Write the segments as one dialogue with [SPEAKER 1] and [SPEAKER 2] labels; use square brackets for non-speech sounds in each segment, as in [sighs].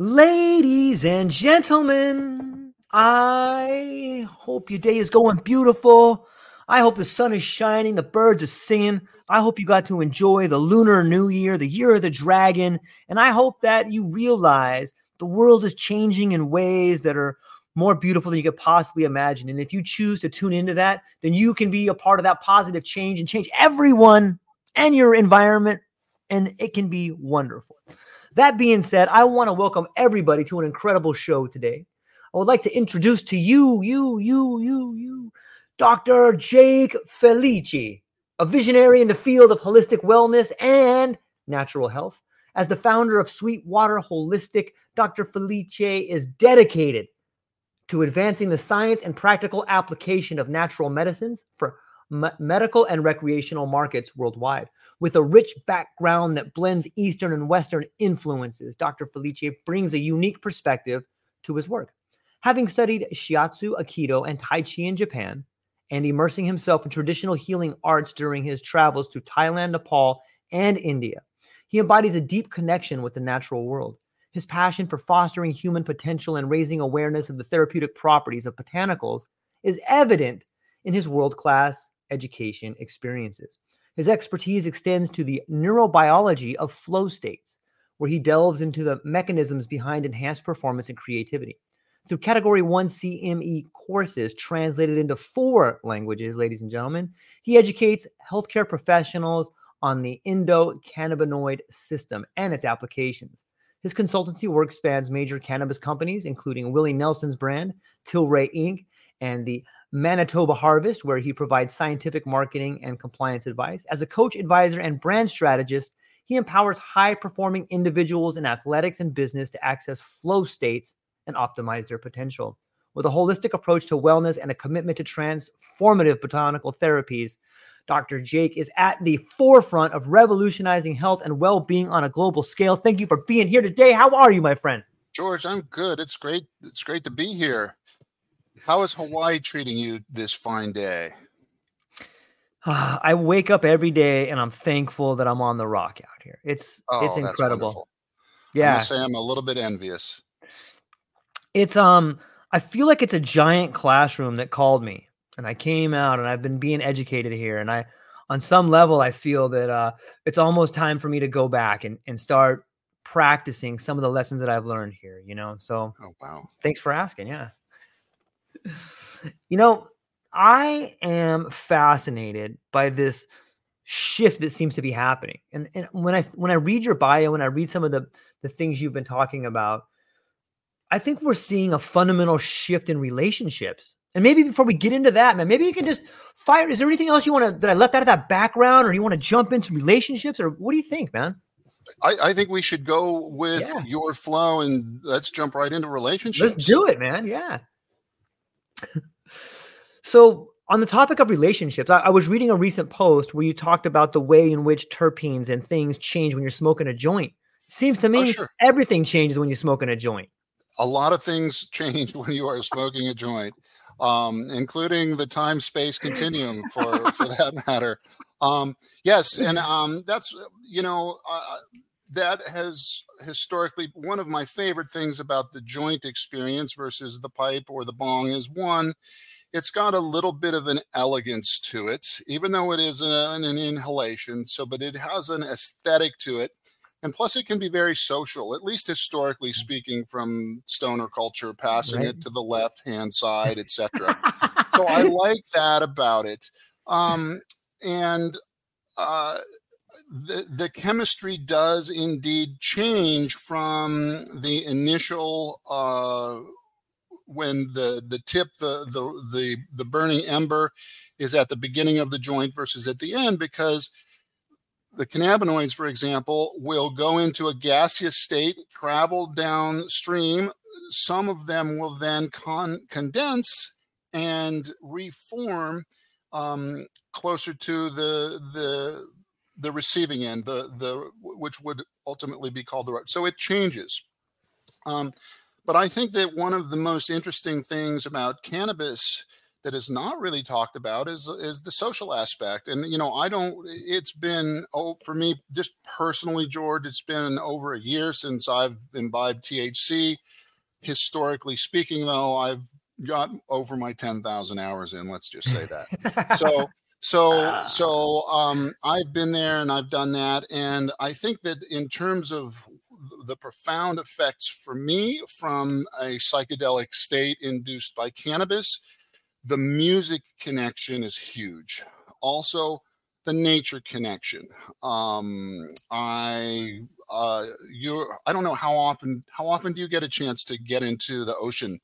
[SPEAKER 1] Ladies and gentlemen, I hope your day is going beautiful. I hope the sun is shining, the birds are singing. I hope you got to enjoy the Lunar New Year, the Year of the Dragon, and I hope that you realize the world is changing in ways that are more beautiful than you could possibly imagine. And if you choose to tune into that, then you can be a part of that positive change and change everyone and your environment, and it can be wonderful. That being said, I want to welcome everybody to an incredible show today. I would like to introduce to you, you, you, you, you, Dr. Jake Felice, a visionary in the field of holistic wellness and natural health. As the founder of Sweetwater Holistic, Dr. Felice is dedicated to advancing the science and practical application of natural medicines for me- medical and recreational markets worldwide. With a rich background that blends Eastern and Western influences, Dr. Felice brings a unique perspective to his work. Having studied shiatsu, aikido, and tai chi in Japan, and immersing himself in traditional healing arts during his travels to Thailand, Nepal, and India, he embodies a deep connection with the natural world. His passion for fostering human potential and raising awareness of the therapeutic properties of botanicals is evident in his world class education experiences. His expertise extends to the neurobiology of flow states, where he delves into the mechanisms behind enhanced performance and creativity. Through Category 1 CME courses translated into four languages, ladies and gentlemen, he educates healthcare professionals on the endocannabinoid system and its applications. His consultancy work spans major cannabis companies, including Willie Nelson's brand, Tilray Inc., and the Manitoba Harvest, where he provides scientific marketing and compliance advice. As a coach, advisor, and brand strategist, he empowers high performing individuals in athletics and business to access flow states and optimize their potential. With a holistic approach to wellness and a commitment to transformative botanical therapies, Dr. Jake is at the forefront of revolutionizing health and well being on a global scale. Thank you for being here today. How are you, my friend?
[SPEAKER 2] George, I'm good. It's great. It's great to be here. How is Hawaii treating you this fine day?
[SPEAKER 1] I wake up every day and I'm thankful that I'm on the rock out here. It's
[SPEAKER 2] Oh,
[SPEAKER 1] it's incredible.
[SPEAKER 2] wonderful. I
[SPEAKER 1] Yeah.
[SPEAKER 2] say I'm a little bit envious.
[SPEAKER 1] It's um I feel like it's a giant classroom that called me and I came out and I've been being educated here and I on some level I feel that uh it's almost time for me to go back and and start practicing some of the lessons that I've learned here, you know. So
[SPEAKER 2] Oh wow.
[SPEAKER 1] thanks for asking, yeah. You know, I am fascinated by this shift that seems to be happening. And, and when I when I read your bio, when I read some of the the things you've been talking about, I think we're seeing a fundamental shift in relationships. And maybe before we get into that, man, maybe you can just fire. Is there anything else you want to that I left out of that background, or you want to jump into relationships, or what do you think, man?
[SPEAKER 2] I, I think we should go with
[SPEAKER 1] Yeah.
[SPEAKER 2] your flow and let's jump right into relationships.
[SPEAKER 1] Let's do it, man. Yeah. So, on the topic of relationships, I, I, was reading a recent post where you talked about the way in which terpenes and things change when you're smoking a joint. Seems to
[SPEAKER 2] Oh,
[SPEAKER 1] me
[SPEAKER 2] sure.
[SPEAKER 1] everything changes when you're smoking a joint.
[SPEAKER 2] A lot of things [laughs] change when you are smoking a joint, um, including the time space continuum for for that matter. Um, yes, and um, that's you know uh, that has historically one of my favorite things about the joint experience versus the pipe or the bong is one it's got a little bit of an elegance to it even though it is an, an inhalation so but it has an aesthetic to it and plus it can be very social at least historically speaking from stoner culture passing
[SPEAKER 1] Right.
[SPEAKER 2] it to the left hand side etc so i [laughs] like that about it. Um, and uh, the, the chemistry does indeed change from the initial uh, when the the tip the the the the burning ember is at the beginning of the joint versus at the end because the cannabinoids for example will go into a gaseous state travel downstream. Some of them will then con- condense and reform um, closer to the the the receiving end, the the which would ultimately be called the right. So it changes. Um, but I think that one of the most interesting things about cannabis that is not really talked about is is the social aspect. And you know, I don't. It's been oh for me just personally, George. It's been over a year since I've imbibed THC. Historically speaking, though, I've got over my ten thousand hours in. Let's just say that so [laughs] so so um i've been there and i've done that and i think that in terms of the profound effects for me from a psychedelic state induced by cannabis the music connection is huge. Also the nature connection. Um i uh you're i don't know how often how often do you get a chance to get into the ocean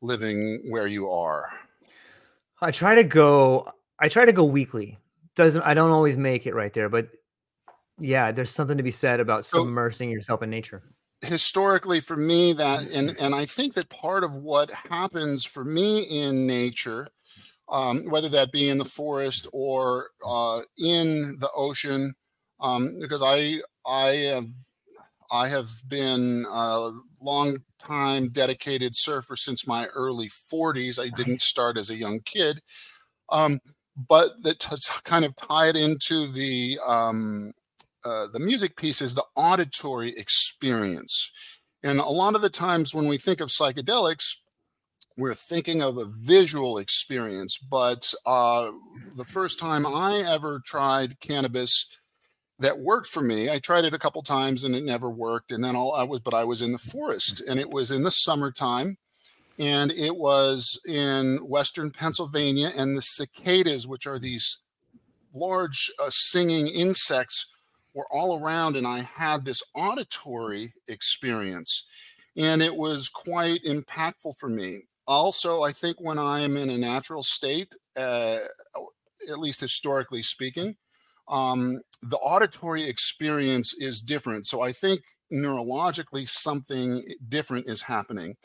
[SPEAKER 2] living where you are?
[SPEAKER 1] I try to go. I try to go weekly. Doesn't I don't always make it right there, but yeah, there's something to be said about
[SPEAKER 2] So-
[SPEAKER 1] submersing yourself in nature.
[SPEAKER 2] historically for me that and and i think that part of what happens for me in nature um, whether that be in the forest or uh, in the ocean um, because i i have i have been a long time dedicated surfer since my early 40s i didn't start as a young kid um, but that to kind of tie it into the um, uh, the music piece is the auditory experience. And a lot of the times when we think of psychedelics, we're thinking of a visual experience. But uh, the first time I ever tried cannabis that worked for me, I tried it a couple times and it never worked. And then all I was, but I was in the forest and it was in the summertime and it was in Western Pennsylvania and the cicadas, which are these large uh, singing insects were all around and I had this auditory experience and it was quite impactful for me. Also, I think when I am in a natural state, uh, at least historically speaking, um, the auditory experience is different. So I think neurologically something different is happening.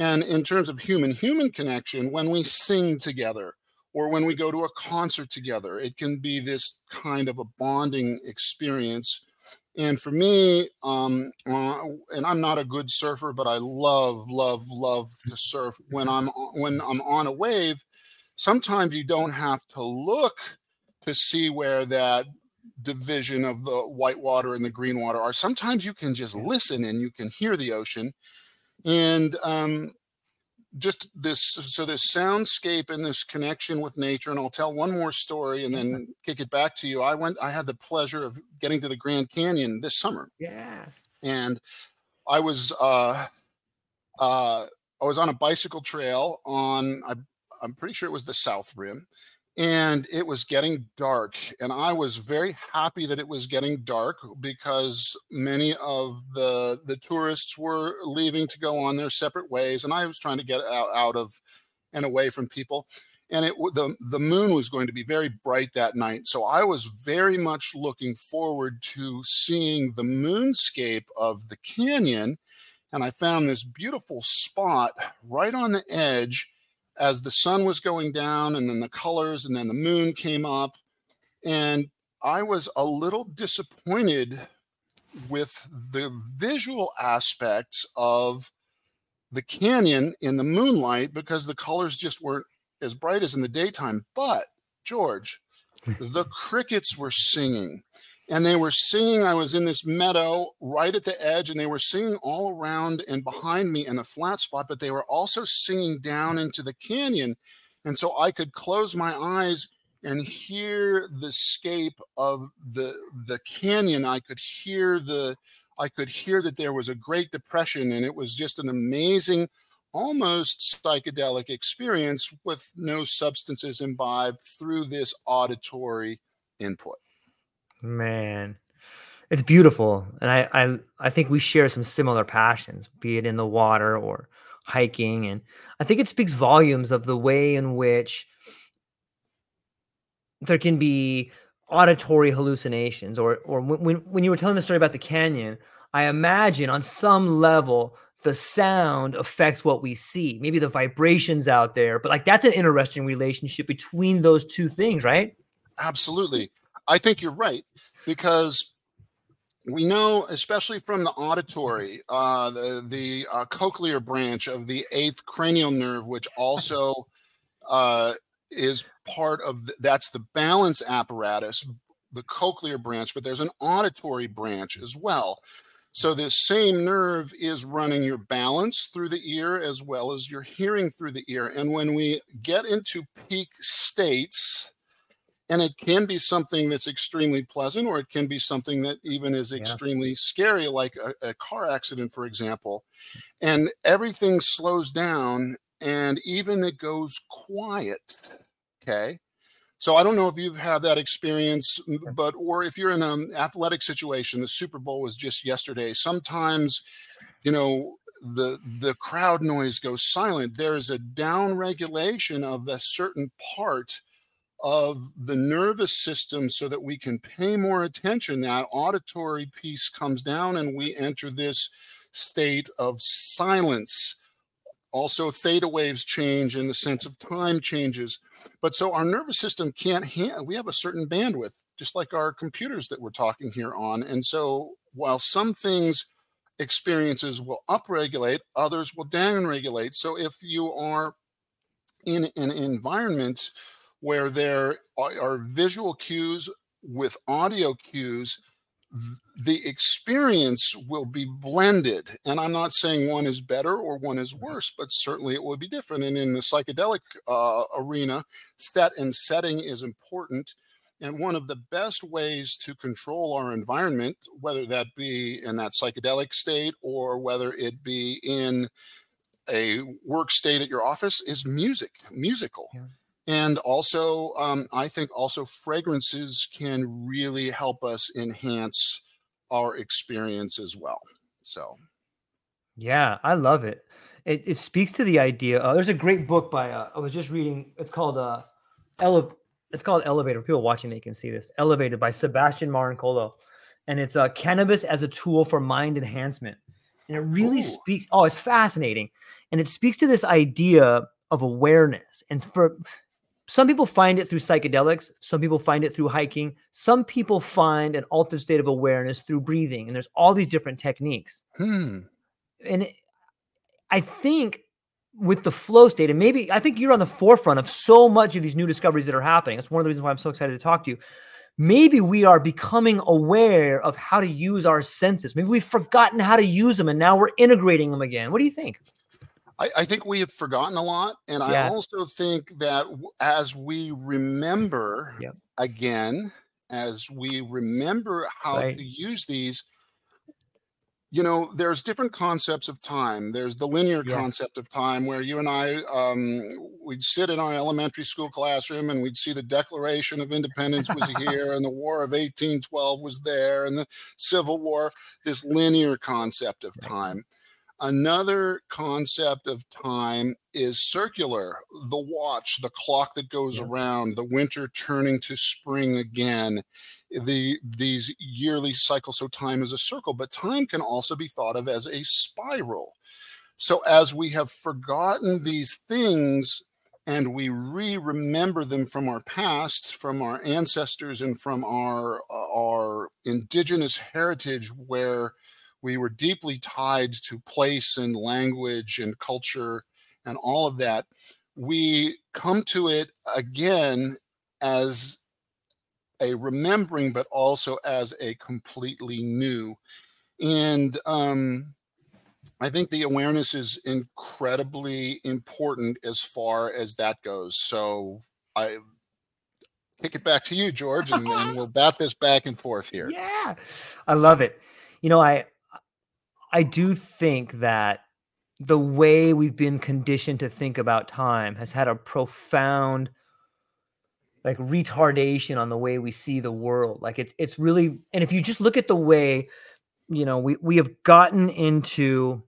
[SPEAKER 2] And in terms of human human connection, when we sing together, or when we go to a concert together. It can be this kind of a bonding experience. And for me, um, uh, and I'm not a good surfer, but I love, love, love to surf. When I'm when I'm on a wave, sometimes you don't have to look to see where that division of the white water and the green water are. Sometimes you can just listen and you can hear the ocean. And um, just this so this soundscape and this connection with nature and i'll tell one more story and then kick it back to you. I went i had the pleasure of getting to the grand canyon this summer.
[SPEAKER 1] Yeah.
[SPEAKER 2] and i was uh uh i was on a bicycle trail on I, i'm pretty sure it was the south rim and it was getting dark and i was very happy that it was getting dark because many of the the tourists were leaving to go on their separate ways and i was trying to get out, out of and away from people and it the the moon was going to be very bright that night so i was very much looking forward to seeing the moonscape of the canyon and i found this beautiful spot right on the edge as the sun was going down and then the colors and then the moon came up. And I was a little disappointed with the visual aspects of the canyon in the moonlight because the colors just weren't as bright as in the daytime. But, George, [laughs] the crickets were singing and they were singing. I was in this meadow right at the edge, and they were singing all around and behind me in a flat spot, but they were also singing down into the canyon. And so I could close my eyes and hear the scape of the the canyon. I could hear the I could hear that there was a great depression, and it was just an amazing, almost psychedelic experience with no substances imbibed through this auditory input.
[SPEAKER 1] Man, it's beautiful, and I, I I think we share some similar passions, be it in the water or hiking, and I think it speaks volumes of the way in which there can be auditory hallucinations, or or when when you were telling the story about the canyon, I imagine on some level the sound affects what we see, maybe the vibrations out there, but like that's an interesting relationship between those two things, right?
[SPEAKER 2] Absolutely. I think you're right because we know, especially from the auditory, uh, the the uh, cochlear branch of the eighth cranial nerve, which also uh, is part of the, that's the balance apparatus, the cochlear branch, but there's an auditory branch as well. So this same nerve is running your balance through the ear as well as your hearing through the ear. And when we get into peak states, and it can be something that's extremely pleasant or it can be something that even is extremely yeah. scary like a, a, car accident for example and everything slows down and even it goes quiet okay? So i don't know if you've had that experience but or if you're in an athletic situation the super bowl was just yesterday sometimes you know the the crowd noise goes silent. There is a down regulation of a certain part of the nervous system so that we can pay more attention. That auditory piece comes down and we enter this state of silence. Also, theta waves change and the sense of time changes. But so our nervous system can't handle, we have a certain bandwidth, just like our computers that we're talking here on. And so while some things, experiences will upregulate, others will downregulate. So if you are in an environment where there are visual cues with audio cues the experience will be blended. And i'm not saying one is better or one is worse but certainly it will be different. And in the psychedelic uh, arena set and setting is important. And one of the best ways to control our environment whether that be in that psychedelic state or whether it be in a work state at your office is music musical. Yeah and also um, i think also fragrances can really help us enhance our experience as well so.
[SPEAKER 1] Yeah i love it. It, it speaks to the idea uh, there's a great book by uh, i was just reading it's called uh Ele- it's called elevator people watching they can see this elevated by sebastian Marincolo and it's uh, cannabis as a tool for mind enhancement. And it really Ooh. speaks oh it's fascinating. And it speaks to this idea of awareness. And for some people find it through psychedelics. Some people find it through hiking. Some people find an altered state of awareness through breathing. And there's all these different techniques.
[SPEAKER 2] Hmm.
[SPEAKER 1] And I think with the flow state, and maybe I think you're on the forefront of so much of these new discoveries that are happening. That's one of the reasons why I'm so excited to talk to you. Maybe we are becoming aware of how to use our senses. Maybe we've forgotten how to use them and now we're integrating them again. What do you think?
[SPEAKER 2] I, I, think we have forgotten a lot. And yeah. I also think that as we remember
[SPEAKER 1] yep.
[SPEAKER 2] again, as we remember how right. to use these, you know, there's different concepts of time. There's the linear yes. concept of time where you and I, um, we'd sit in our elementary school classroom and we'd see the Declaration of Independence was [laughs] here and the War of 1812 was there and the Civil War, this linear concept of time. Another concept of time is circular the watch, the clock that goes yeah. around, the winter turning to spring again, the these yearly cycles. So time is a circle, but time can also be thought of as a spiral. So as we have forgotten these things, and we re-remember them from our past, from our ancestors, and from our our indigenous heritage, where we were deeply tied to place and language and culture and all of that. We come to it again as a remembering, but also as a completely new. And um, I think the awareness is incredibly important as far as that goes. So I kick it back to you, George, and, and [laughs] we'll bat this back and forth here.
[SPEAKER 1] Yeah, I love it. You know, I I do think that the way we've been conditioned to think about time has had a profound like retardation on the way we see the world. Like it's it's really and if you just look at the way you know we we have gotten into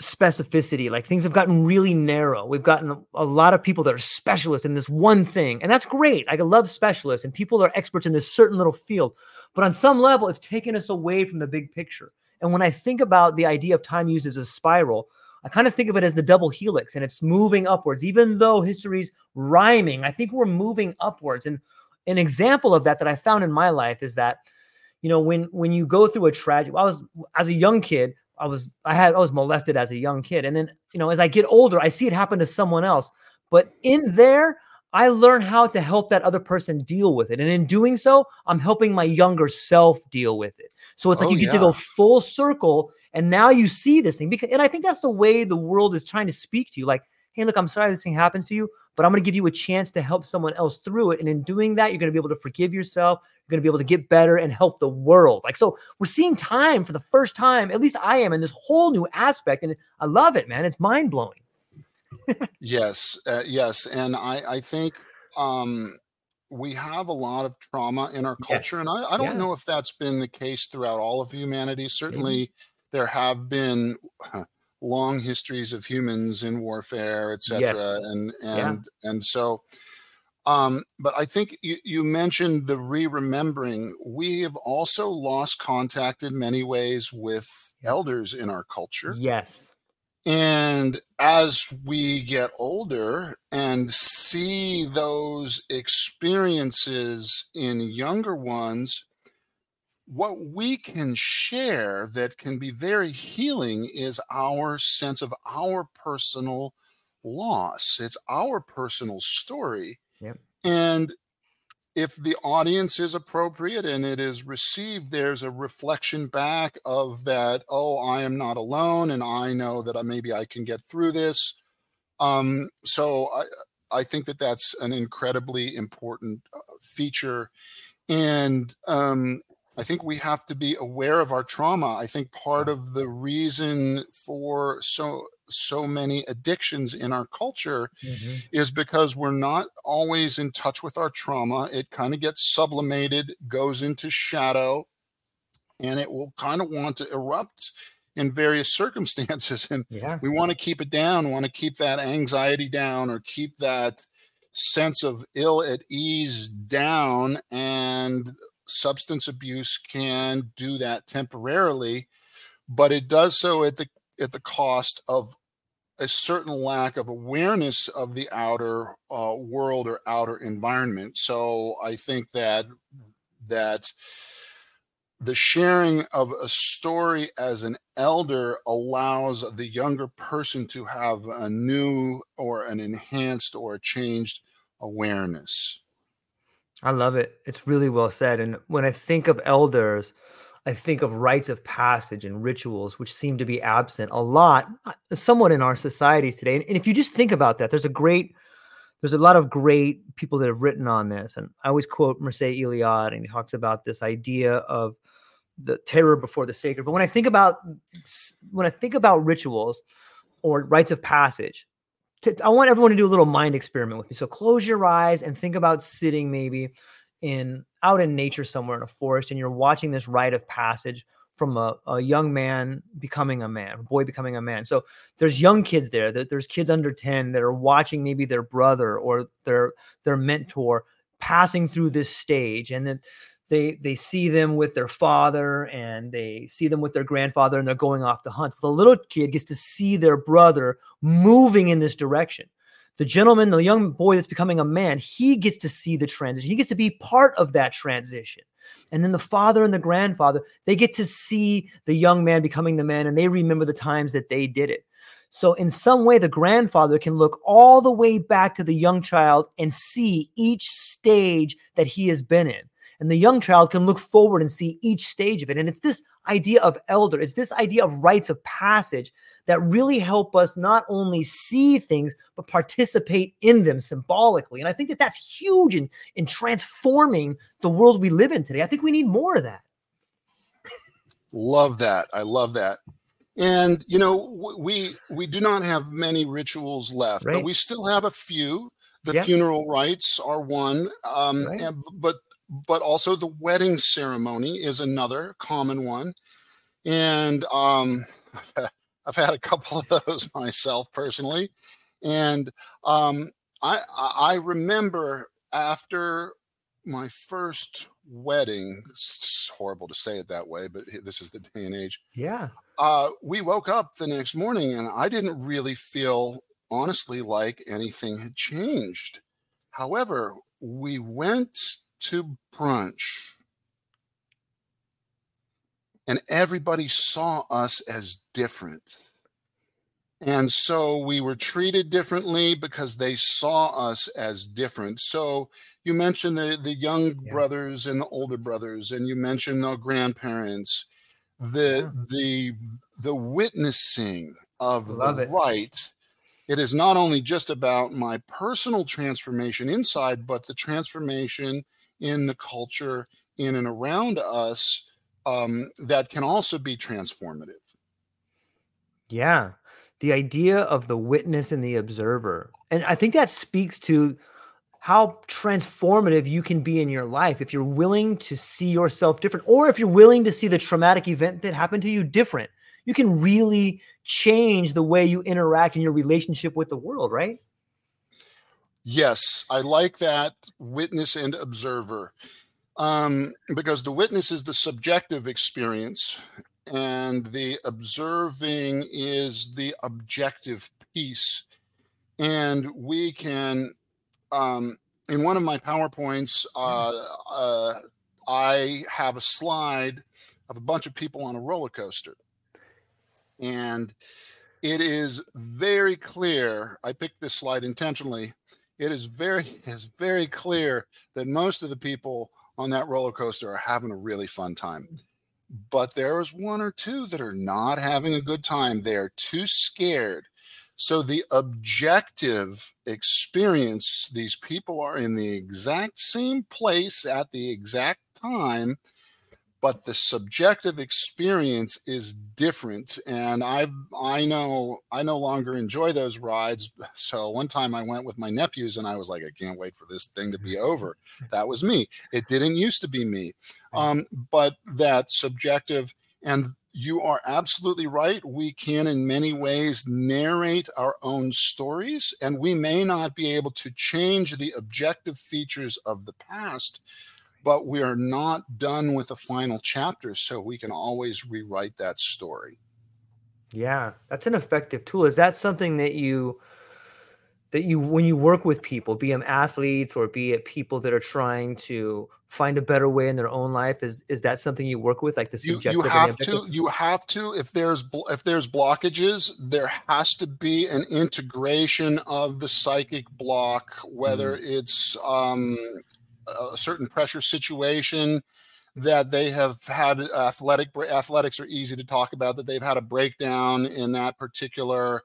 [SPEAKER 1] specificity like things have gotten really narrow. We've gotten a lot of people that are specialists in this one thing and that's great. I love specialists and people are experts in this certain little field but on some level it's taken us away from the big picture and when i think about the idea of time used as a spiral i kind of think of it as the double helix and it's moving upwards. Even though history's rhyming i think we're moving upwards. And an example of that that i found in my life is that you know when when you go through a tragedy i was as a young kid I was I had I was molested as a young kid, and then you know as I get older, I see it happen to someone else. But in there, I learn how to help that other person deal with it, and in doing so, I'm helping my younger self deal with it. So it's like oh, you get yeah. to go full circle, and now you see this thing. Because and I think that's the way the world is trying to speak to you. Like, hey, look, I'm sorry this thing happens to you, but I'm going to give you a chance to help someone else through it. And in doing that, you're going to be able to forgive yourself you're going to be able to get better and help the world. Like, so we're seeing time for the first time, at least I am, in this whole new aspect. And I love it, man. It's mind blowing.
[SPEAKER 2] Yes. Uh, yes. And I, I think, um, we have a lot of trauma in our culture. Yes. And I, I don't yeah. know if that's been the case throughout all of humanity. Certainly, mm-hmm. there have been long histories of humans in warfare, etc. Yes. And and yeah. and so um, but I think you, you mentioned the re remembering. We have also lost contact in many ways with elders in our culture.
[SPEAKER 1] Yes.
[SPEAKER 2] And as we get older and see those experiences in younger ones, what we can share that can be very healing is our sense of our personal loss. It's our personal story
[SPEAKER 1] Yep.
[SPEAKER 2] And if the audience is appropriate and it is received, there's a reflection back of that, oh, I am not alone and I know that I maybe I can get through this. Um, so I, I think that that's an incredibly important uh, feature. And um, I think we have to be aware of our trauma. I think part of the reason for so so many addictions in our culture mm-hmm. is because we're not always in touch with our trauma. It kind of gets sublimated, goes into shadow, and it will kind of want to erupt in various [laughs] circumstances. And yeah. we want to keep it down, want to keep that anxiety down or keep that sense of ill at ease down. And substance abuse can do that temporarily, but it does so at the at the cost of a certain lack of awareness of the outer uh, world or outer environment. So I think that that the sharing of a story as an elder allows the younger person to have a new or an enhanced or a changed awareness.
[SPEAKER 1] I love it. It's really well said. And when I think of elders, I think of rites of passage and rituals, which seem to be absent a lot, uh, somewhat in our societies today. And, if you just think about that, there's a great, there's a lot of great people that have written on this. And I always quote Mircea Eliade, and he talks about this idea of the terror before the sacred. But when I think about when I think about rituals or rites of passage, to, I want everyone to do a little mind experiment with me. So close your eyes and think about sitting maybe in out in nature somewhere in a forest and you're watching this rite of passage from a, a young man becoming a man, a boy becoming a man. So there's young kids there. There's kids under 10 that are watching maybe their brother or their their mentor passing through this stage. And then they they see them with their father and they see them with their grandfather and they're going off to hunt. The little kid gets to see their brother moving in this direction the gentleman, the young boy that's becoming a man, he gets to see the transition. He gets to be part of that transition. And then the father and the grandfather, they get to see the young man becoming the man and they remember the times that they did it. So, in some way, the grandfather can look all the way back to the young child and see each stage that he has been in. And the young child can look forward and see each stage of it. And it's this idea of elder, it's this idea of rites of passage that really help us not only see things, but participate in them symbolically. And I think that that's huge in, in transforming the world we live in today. I think we need more of that.
[SPEAKER 2] Love that. I love that and you know we we do not have many rituals left right. but we still have a few the yep. funeral rites are one um, right. and, but but also the wedding ceremony is another common one. And um, [laughs] I've, had, a couple of those [laughs] myself personally. And um, I I remember after my first wedding it's horrible to say it that way but this is the day and age.
[SPEAKER 1] Yeah.
[SPEAKER 2] Uh, we woke up the next morning and i didn't really feel honestly like anything had changed. However we went to brunch and everybody saw us as different and so we were treated differently because they saw us as different. So you mentioned the, the young yeah. brothers and the older brothers, and you mentioned the grandparents, the yeah. the the witnessing of Love the it. right. It is not only just about my personal transformation inside, but the transformation in the culture in and around us um, that can also be transformative.
[SPEAKER 1] Yeah, the idea of the witness and the observer. And I think that speaks to how transformative you can be in your life if you're willing to see yourself different, or if you're willing to see the traumatic event that happened to you different. You can really change the way you interact in your relationship with the world, right?
[SPEAKER 2] Yes, I like that witness and observer um, because the witness is the subjective experience and the observing is the objective piece. And we can, um, in one of my PowerPoints, uh, uh, I have a slide of a bunch of people on a roller coaster. And it is very clear. I picked this slide intentionally. It is very, [laughs] is very clear that most of the people on that roller coaster are having a really fun time but there's one or two that are not having a good time. They're too scared. So the objective experience, these people are in the exact same place at the exact time, but the subjective experience is different and i i know i no longer enjoy those rides. So one time i went with my nephews and i was like i can't wait for this thing to be over. That was me. It didn't used to be me. Um, but that subjective and you are absolutely right. We can, in many ways, narrate our own stories, and we may not be able to change the objective features of the past, but we are not done with the final chapter, so we can always rewrite that story.
[SPEAKER 1] Yeah, that's an effective tool. Is that something that you that you when you work with people, be them athletes or be it people that are trying to find a better way in their own life? Is is that something you work with, like the subjective?
[SPEAKER 2] You, you have to. You have to. If there's if there's blockages, there has to be an integration of the psychic block, whether mm. it's um, a certain pressure situation that they have had athletic athletics are easy to talk about that they've had a breakdown in that particular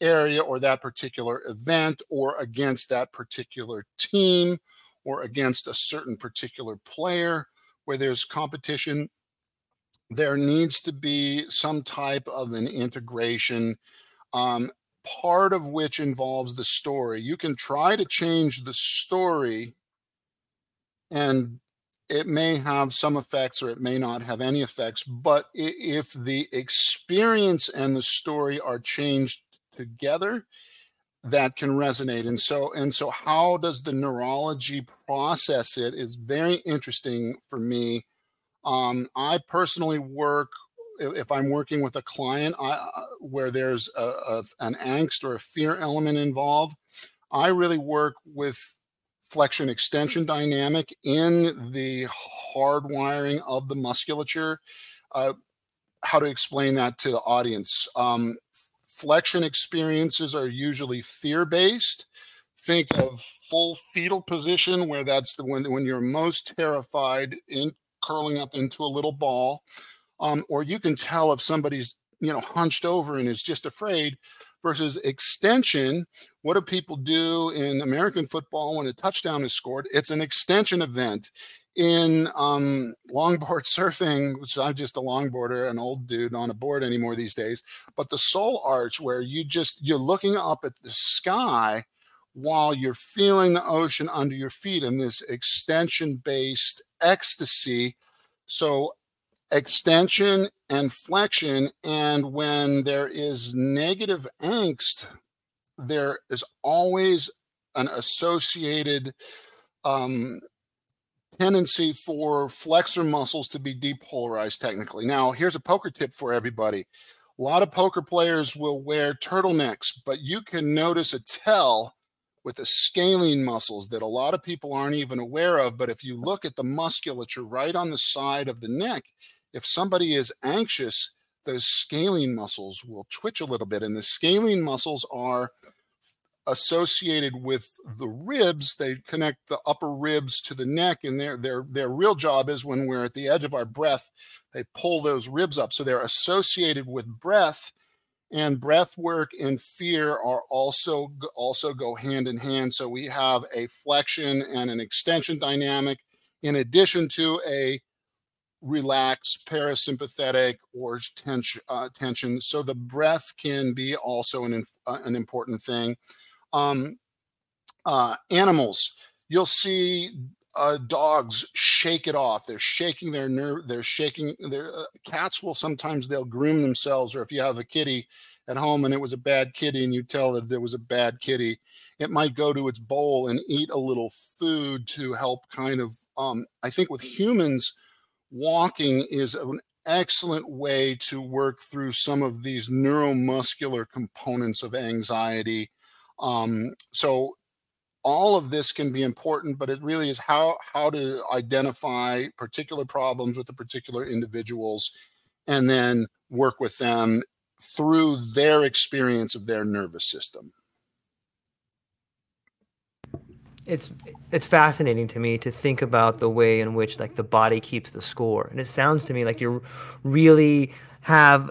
[SPEAKER 2] area or that particular event or against that particular team or against a certain particular player where there's competition. There needs to be some type of an integration um, part of which involves the story. You can try to change the story and it may have some effects or it may not have any effects but if the experience and the story are changed together that can resonate. And so and so how does the neurology process it is very interesting for me. Um, i personally work if i'm working with a client I, uh, where there's a, a, an angst or a fear element involved I really work with flexion extension dynamic in the hardwiring of the musculature. Uh, how to explain that to the audience? Um, flexion experiences are usually fear based. Think of full fetal position, where that's the when when you're most terrified, in curling up into a little ball, um, or you can tell if somebody's you know hunched over and is just afraid versus extension what do people do in american football when a touchdown is scored? It's an extension event in um, longboard [laughs] surfing which i'm just a longboarder an old dude on a board anymore these days. But the soul arch where you just you're looking up at the sky while you're feeling the ocean under your feet in this extension based ecstasy. So extension and flexion. And when there is negative angst, there is always an associated um, tendency for flexor muscles to be depolarized technically. Now, here's a poker tip for everybody. A lot of poker players will wear turtlenecks, but you can notice a tell with the scalene muscles that a lot of people aren't even aware of. But if you look at the musculature right on the side of the neck, if somebody is anxious, those scalene muscles will twitch a little bit. And the scalene muscles are associated with the ribs. They connect the upper ribs to the neck, and their their their real job is when we're at the edge of our breath, they pull those ribs up. So they're associated with breath, and breath work and fear are also also go hand in hand. So we have a flexion and an extension dynamic, in addition to a relaxed, parasympathetic, or tension. Uh, tension. So the breath can be also an uh, an important thing. Um, uh, animals, you'll see uh, dogs shake it off. They're shaking their nerve. They're shaking. Their uh, cats will sometimes they'll groom themselves, or if you have a kitty at home and it was a bad kitty, and you tell that there was a bad kitty, it might go to its bowl and eat a little food to help kind of. Um, I think with humans walking is an excellent way to work through some of these neuromuscular components of anxiety. Um, so all of this can be important, but it really is how how to identify particular problems with the particular individuals, and then work with them through their experience of their nervous system
[SPEAKER 1] it's it's fascinating to me to think about the way in which like the body keeps the score. And it sounds to me like you really have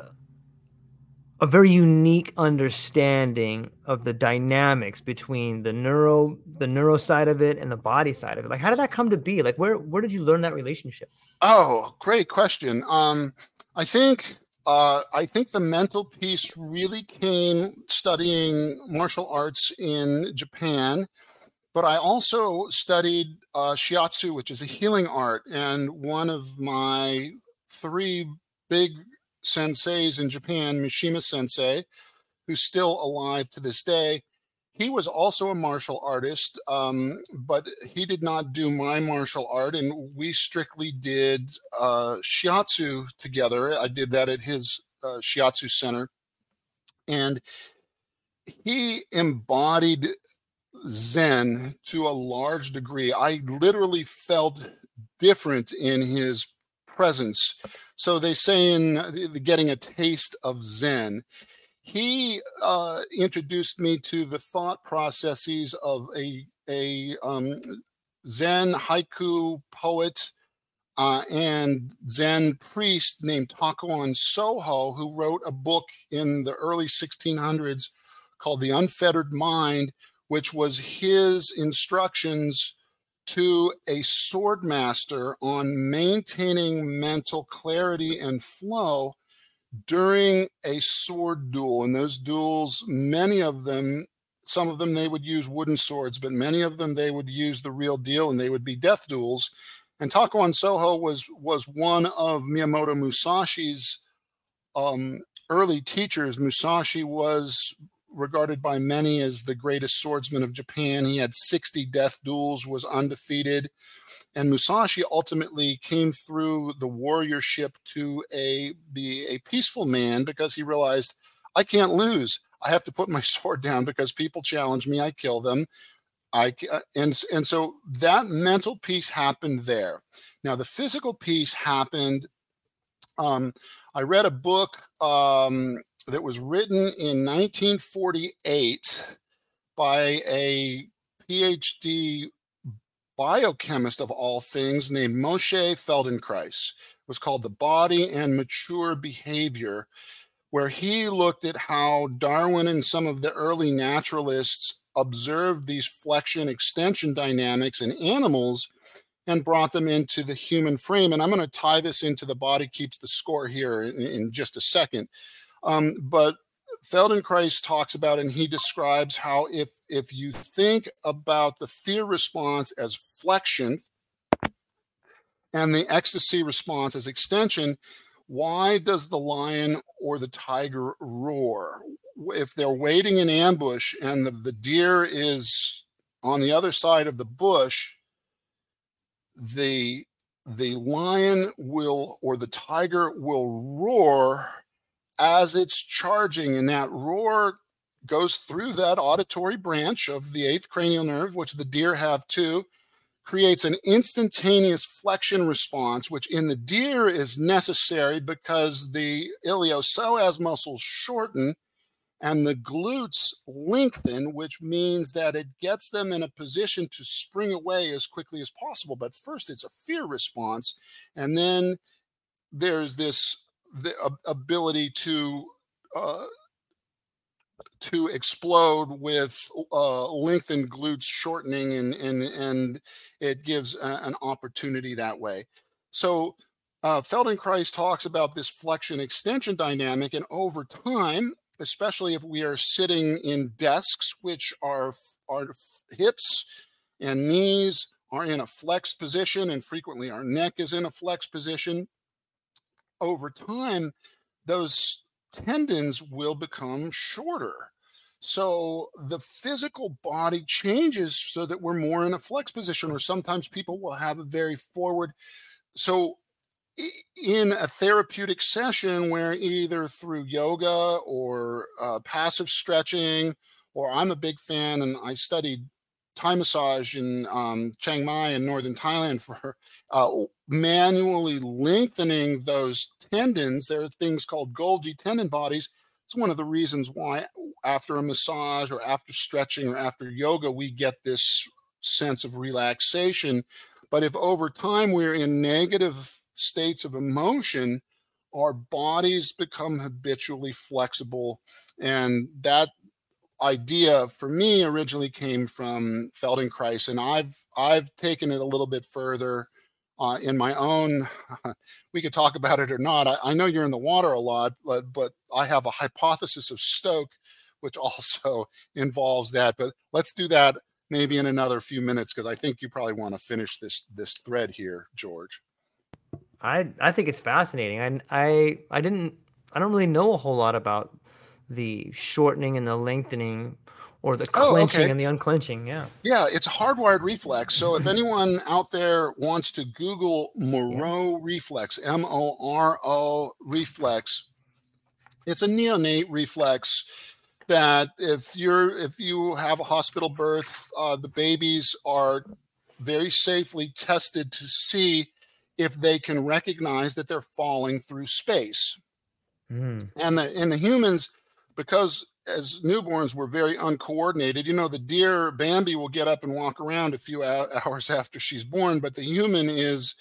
[SPEAKER 1] a very unique understanding of the dynamics between the neuro the neuro side of it and the body side of it. Like how did that come to be? Like where where did you learn that relationship?
[SPEAKER 2] Oh great question. Um i think uh, I think the mental piece really came studying martial arts in Japan but I also studied uh, shiatsu, which is a healing art. And one of my three big senseis in Japan, Mishima Sensei, who's still alive to this day, he was also a martial artist, um, but he did not do my martial art. And we strictly did uh, shiatsu together. I did that at his uh, shiatsu center. And he embodied Zen to a large degree. I literally felt different in his presence. So they say in getting a taste of Zen. He uh, introduced me to the thought processes of a a um, Zen haiku poet uh, and Zen priest named Takuan Soho, who wrote a book in the early 1600s called The Unfettered Mind, which was his instructions to a sword master on maintaining mental clarity and flow during a sword duel. And those duels, many of them, some of them they would use wooden swords, but many of them they would use the real deal and they would be death duels. And Takuan Soho was was one of Miyamoto Musashi's um, early teachers. Musashi was regarded by many as the greatest swordsman of Japan. He had 60 death duels, was undefeated. And Musashi ultimately came through the warriorship to a be a peaceful man because he realized I can't lose. I have to put my [laughs] sword down because people challenge me. I kill them. I uh, and and so that mental piece happened there. Now the physical piece happened. Um, I read a book um, that was written in 1948 by a PhD biochemist of all things named Moshe Feldenkrais. It was called The Body and Mature Behavior, where he looked at how Darwin and some of the early naturalists observed these flexion extension dynamics in animals and brought them into the human frame. And I'm going to tie this into the body keeps the score here in, in just a second. Um, but Feldenkrais talks about and he describes how if if you think about the fear response as flexion and the ecstasy response as extension, why does the lion or the tiger roar? If they're waiting in ambush and the, the deer is on the other side of the bush, the the lion will or the tiger will roar as it's charging, and that roar goes through that auditory branch of the eighth cranial nerve, which the deer have too, creates an instantaneous flexion response, which in the deer is necessary because the iliopsoas muscles shorten and the glutes lengthen, which means that it gets them in a position to spring away as quickly as possible. But first, it's a fear response, and then there's this the ability to uh, to explode with uh, lengthened glutes shortening and and and it gives a, an opportunity that way. So uh, Feldenkrais talks about this flexion extension dynamic, and over time, especially if we are sitting in desks, which are our hips and knees are in a flexed position, and frequently our neck is in a flexed position over time, those tendons will become shorter. So the physical body changes so that we're more in a flex position, or sometimes people will have a very forward. So in a therapeutic session where either through yoga or uh, passive stretching, or I'm a big fan and I studied Thai massage in um, Chiang Mai in northern Thailand for uh, manually lengthening those tendons. There are things called Golgi tendon bodies. It's one of the reasons why after a massage or after stretching or after yoga, we get this sense of relaxation. But if over time we're in negative states of emotion, our bodies become habitually flexible and that idea for me originally came from Feldenkrais, and I've I've taken it a little bit further uh, in my own. [laughs] we could talk about it or not. I, I, know you're in the water a lot, but but I have a hypothesis of Stoke, which [laughs] also involves that. But let's do that maybe in another few minutes because I think you probably want to finish this this thread here, George.
[SPEAKER 1] I I think it's fascinating. I I I didn't I don't really know a whole lot about the shortening and the lengthening or the clenching oh, okay. and the unclenching. Yeah.
[SPEAKER 2] Yeah, it's a hardwired reflex. So if anyone out there wants to Google Moro yeah. reflex, M O R O reflex, it's a neonate reflex that if you're if you have a hospital birth, uh, the babies are very safely tested to see if they can recognize that they're falling through space. Mm. And the in the humans, because as newborns we're very uncoordinated. You know, the deer Bambi will get up and walk around a few hours after she's born, but the human is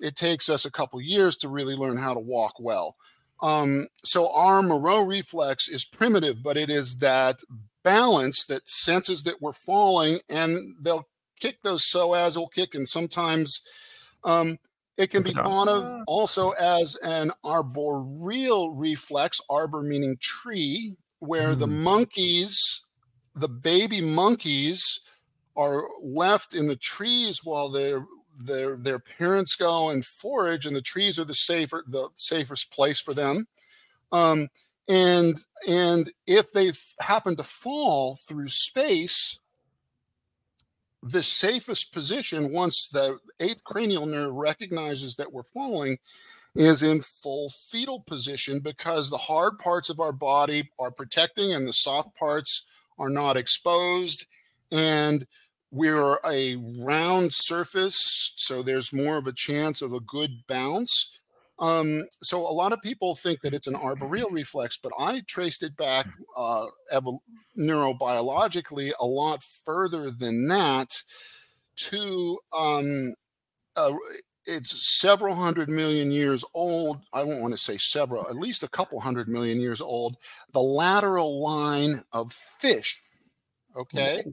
[SPEAKER 2] it takes us a couple years to really learn how to walk well. Um, so our Moro reflex is primitive, but it is that balance that senses that we're falling, and they'll kick those so as will kick, and sometimes um, it can be thought of also as an arboreal reflex, arbor meaning tree, where mm. the monkeys, the baby monkeys, are left in the trees while their their their parents go and forage, and the trees are the safer the safest place for them. Um, and and if they happen to fall through space, the safest position once the eighth cranial nerve recognizes that we're falling is in full fetal position because the hard parts of our body are protecting and the soft parts are not exposed. And we're a round surface, so there's more of a chance of a good bounce. Um, so a lot of people think that it's an arboreal reflex, but I traced it back uh, evo- neurobiologically a lot further than that to um, uh, it's several hundred million years old. I won't want to say several, at least a couple hundred million years old. The lateral line of fish. Okay. Mm-hmm.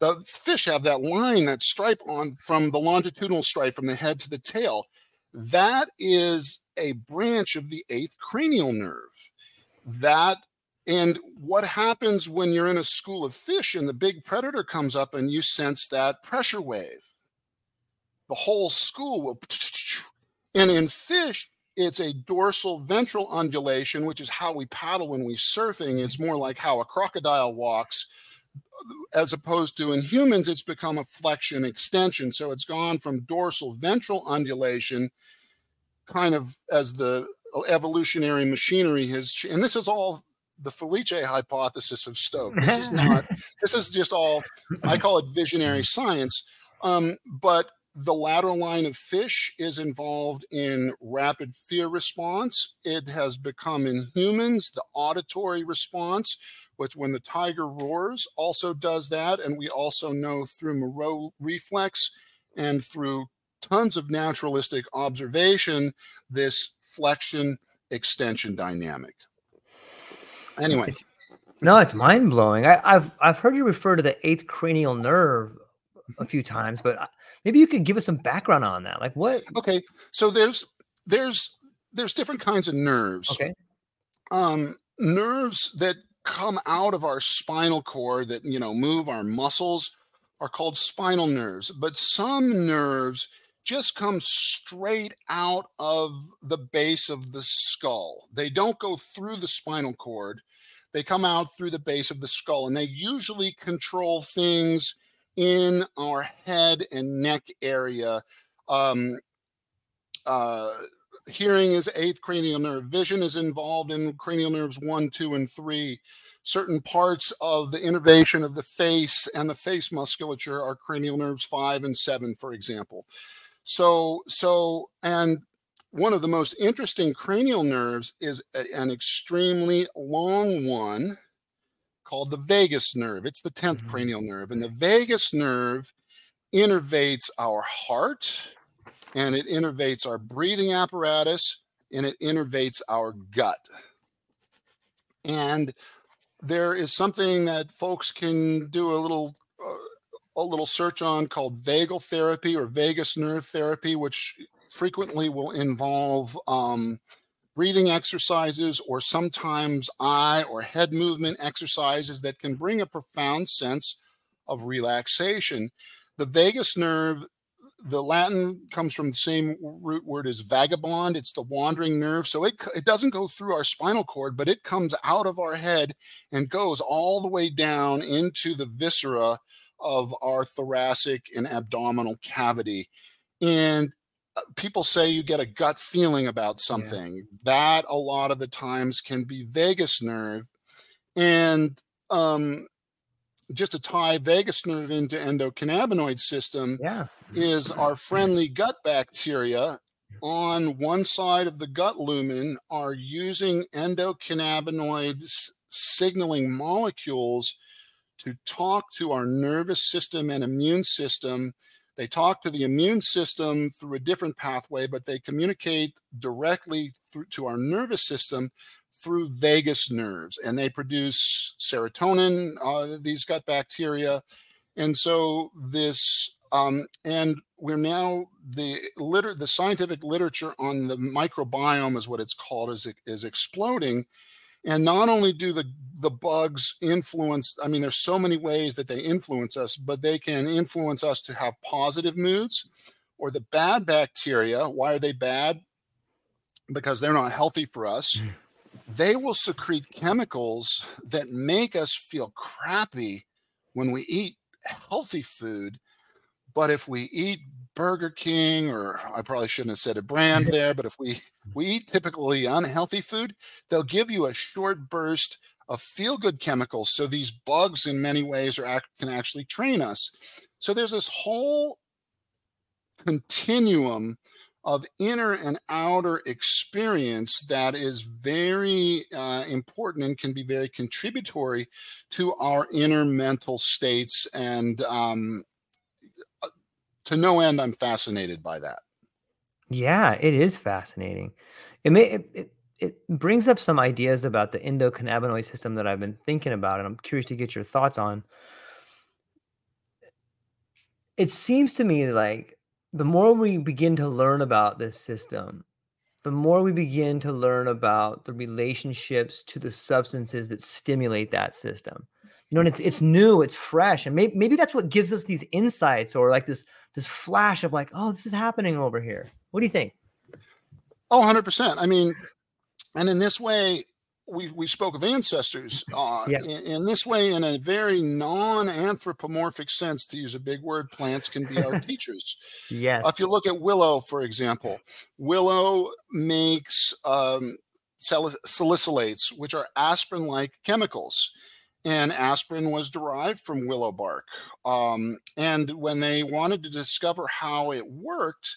[SPEAKER 2] The fish have that line, that stripe on from the longitudinal stripe from the head to the tail. That is a branch of the eighth cranial nerve. That and what happens when you're in a school of fish and the big predator comes up and you sense that pressure wave? The whole school will. [laughs] And in fish, it's a dorsal ventral undulation, which is how we paddle when we're surfing. It's more like how a crocodile walks, as opposed to in humans, it's become a flexion extension. So it's gone from dorsal ventral undulation, kind of as the evolutionary machinery has, and this is all the Felice hypothesis of Stoke. This is [laughs] not, this is just all, I call it visionary science. Um, but the lateral line of fish is involved in rapid fear response. It has become in humans the auditory response, which when the tiger roars also does that. And we also know through Moro reflex and through tons of naturalistic observation this flexion extension dynamic. Anyway.
[SPEAKER 1] No, it's mind blowing. I've I've heard you refer to the eighth cranial nerve a few times, but maybe you could give us some background on that. Like what?
[SPEAKER 2] Okay, so there's there's there's different kinds of nerves.
[SPEAKER 1] Okay.
[SPEAKER 2] Um, nerves that come out of our spinal cord that you know move our muscles are called spinal nerves, but some nerves just come straight out of the base of the skull. They don't go through the spinal cord. They come out through the base of the skull and they usually control things in our head and neck area. Um, uh, hearing is eighth cranial nerve. Vision is involved in cranial nerves one, two, and three. Certain parts of the innervation of the face and the face musculature are cranial nerves five and seven, for example. So, so, and one of the most interesting cranial nerves is a, an extremely long one called the vagus nerve. It's the 10th mm-hmm. cranial nerve. And the vagus nerve innervates our heart and it innervates our breathing apparatus and it innervates our gut. And there is something that folks can do a little uh, a little search on called vagal therapy or vagus nerve therapy, which frequently will involve um, breathing exercises or sometimes eye or head movement exercises that can bring a profound sense of relaxation. The vagus nerve, the Latin comes from the same root word as vagabond. It's the wandering nerve. So it, it doesn't go through our spinal cord, but it comes out of our head and goes all the way down into the viscera of our thoracic and abdominal cavity. And people say you get a gut feeling about something. Yeah. That a lot of the times can be vagus nerve. And um, just to tie vagus nerve into endocannabinoid system
[SPEAKER 1] yeah.
[SPEAKER 2] is our friendly gut bacteria on one side of the gut lumen are using endocannabinoid signaling molecules to talk to our nervous system and immune system they talk to the immune system through a different pathway, but they communicate directly through to our nervous system through vagus nerves, and they produce serotonin. Uh, these gut bacteria, and so this um, and we're now the liter the scientific literature on the microbiome is what it's called is is exploding and not only do the the bugs influence i mean there's so many ways that they influence us but they can influence us to have positive moods or the bad bacteria. Why are they bad? Because they're not healthy for us. Mm. they will secrete chemicals that make us feel crappy when we eat healthy food. But if we eat Burger King, or I probably shouldn't have said a brand [laughs] there, but if we we eat typically unhealthy food, they'll give you a short burst of feel good chemicals. So these bugs, in many ways, are can actually train us. So there's this whole continuum of inner and outer experience that is very uh, important and can be very contributory to our inner mental states. And um, to no end, I'm fascinated by that.
[SPEAKER 1] Yeah, it is fascinating. It may it, it, it brings up some ideas about the endocannabinoid system that I've been thinking about, and I'm curious to get your thoughts on. It seems to me like the more we begin to learn about this system, the more we begin to learn about the relationships to the substances that stimulate that system. You know, and it's it's new, it's fresh, and maybe maybe that's what gives us these insights or like this this flash of like, oh, this is happening over here. What do you think?
[SPEAKER 2] Oh, 100%. I mean, and in this way, we, we spoke of ancestors uh, in, in, this way in a very non-anthropomorphic sense to use a big word plants can be our [laughs] teachers
[SPEAKER 1] yes
[SPEAKER 2] uh, if you look at willow for example willow makes um, salicylates which are aspirin-like chemicals and aspirin was derived from willow bark um, and when they wanted to discover how it worked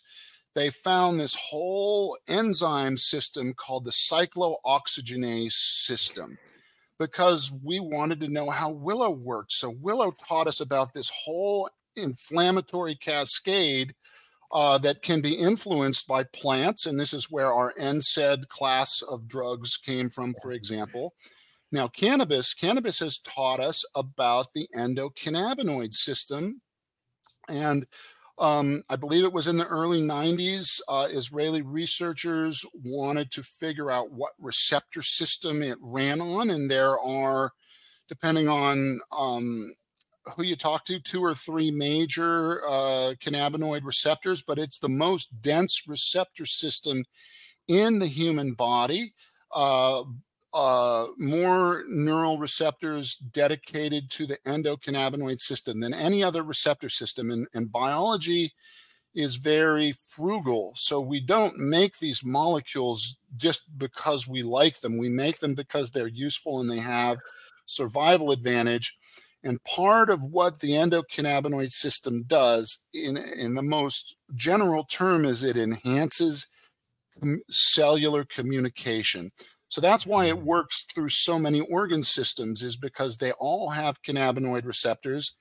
[SPEAKER 2] they found this whole enzyme system called the cyclooxygenase system because we wanted to know how willow worked. So willow taught us about this whole inflammatory cascade uh, that can be influenced by plants. And this is where our NSAID class of drugs came from, for example. Now, cannabis, cannabis has taught us about the endocannabinoid system. And um, I believe it was in the early 90s. Uh, Israeli researchers wanted to figure out what receptor system it ran on. And there are, depending on um, who you talk to, two or three major uh, cannabinoid receptors, but it's the most dense receptor system in the human body. Uh, uh, more neural receptors dedicated to the endocannabinoid system than any other receptor system. And, and biology is very frugal. So we don't make these molecules just because we like them. We make them because they're useful and they have survival advantage. And part of what the endocannabinoid system does, in, in the most general term, is it enhances cellular communication. So that's why it works through so many organ systems, is because they all have cannabinoid receptors,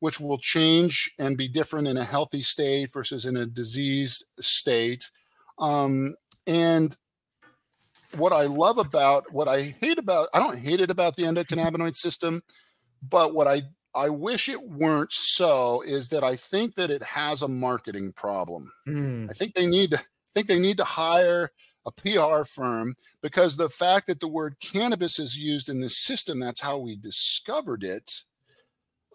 [SPEAKER 2] which will change and be different in a healthy state versus in a diseased state. Um, and what I love about what I hate about, I don't hate it about the endocannabinoid system, but what I I wish it weren't so is that I think that it has a marketing problem. Mm. I think they need to think they need to hire a PR firm because the fact that the word cannabis is used in this system, that's how we discovered it.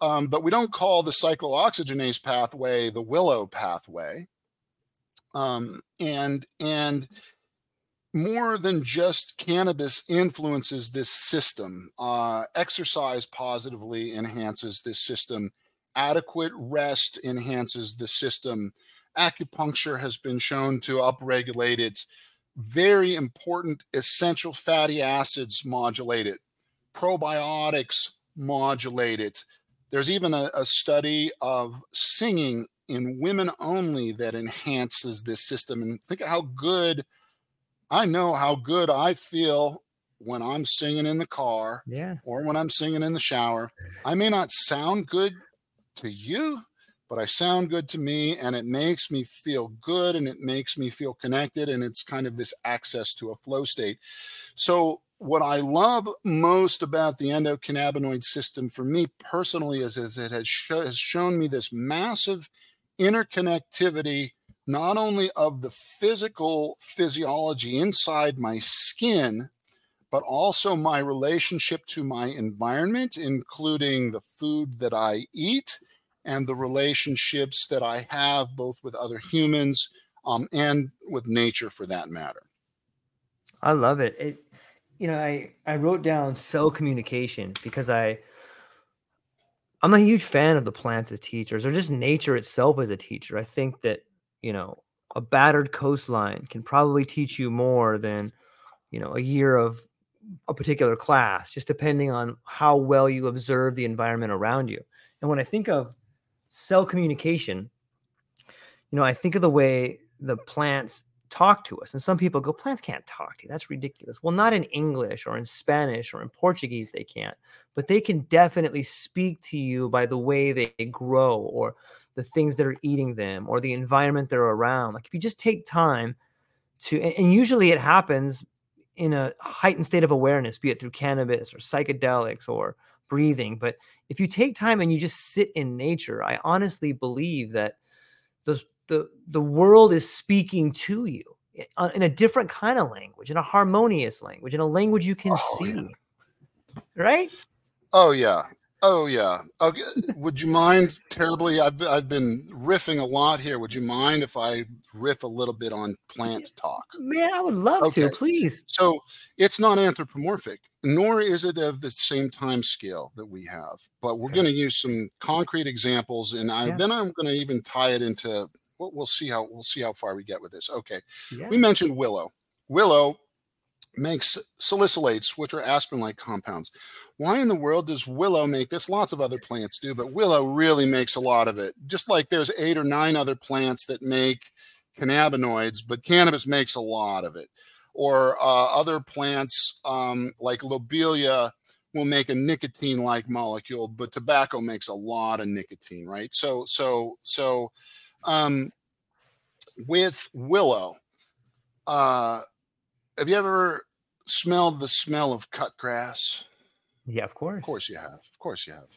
[SPEAKER 2] Um, but we don't call the cyclooxygenase pathway the willow pathway. Um, and and more than just cannabis influences this system. Uh, exercise positively enhances this system. Adequate rest enhances the system. Acupuncture has been shown to upregulate its very important essential fatty acids modulate it, probiotics modulate it. There's even a, a study of singing in women only that enhances this system. And think of how good I know how good I feel when I'm singing in the car
[SPEAKER 1] yeah.
[SPEAKER 2] or when I'm singing in the shower. I may not sound good to you, but I sound good to me and it makes me feel good and it makes me feel connected. And it's kind of this access to a flow state. So, what I love most about the endocannabinoid system for me personally is, is it has, has shown me this massive interconnectivity, not only of the physical physiology inside my skin, but also my relationship to my environment, including the food that I eat and the relationships that I have both with other humans um, and with nature for that matter.
[SPEAKER 1] I love it. It, you know, I I wrote down cell communication because I I'm a huge fan of the plants as teachers or just nature itself as a teacher. I think that you know, a battered coastline can probably teach you more than, you know, a year of a particular class, just depending on how well you observe the environment around you. And when I think of cell communication, you know, I think of the way the plants talk to us. And some people go, plants can't talk to you. That's ridiculous. Well, not in English or in Spanish or in Portuguese, they can't, but they can definitely speak to you by the way they grow or the things that are eating them or the environment they're around. Like if you just take time to, and usually it happens in a heightened state of awareness, be it through cannabis or psychedelics or breathing. But if you take time and you just sit in nature, I honestly believe that those the the world is speaking to you uh, in a different kind of language, in a harmonious language, in a language you can oh, see. Yeah. Right?
[SPEAKER 2] Oh yeah. Oh yeah. Okay. Would you mind terribly? I've I've been riffing a lot here. Would you mind if I riff a little bit on plant talk?
[SPEAKER 1] Man, I would love okay. to. Please.
[SPEAKER 2] So it's not anthropomorphic, nor is it of the same time scale that we have. But we're okay. going to use some concrete examples, and I, yeah. then I'm going to even tie it into. We'll, we'll see how we'll see how far we get with this. Okay. Yeah. We mentioned willow. Willow makes salicylates, which are aspirin-like compounds. Why in the world does willow make this? Lots of other plants do, but willow really makes a lot of it. Just like there's eight or nine other plants that make cannabinoids, but cannabis makes a lot of it. Or uh, other plants um, like lobelia will make a nicotine-like molecule, but tobacco makes a lot of nicotine, right? So, so, so, um, with willow, uh, have you ever smelled the smell of cut grass?
[SPEAKER 1] Yeah, of course.
[SPEAKER 2] Of course you have. Of course you have.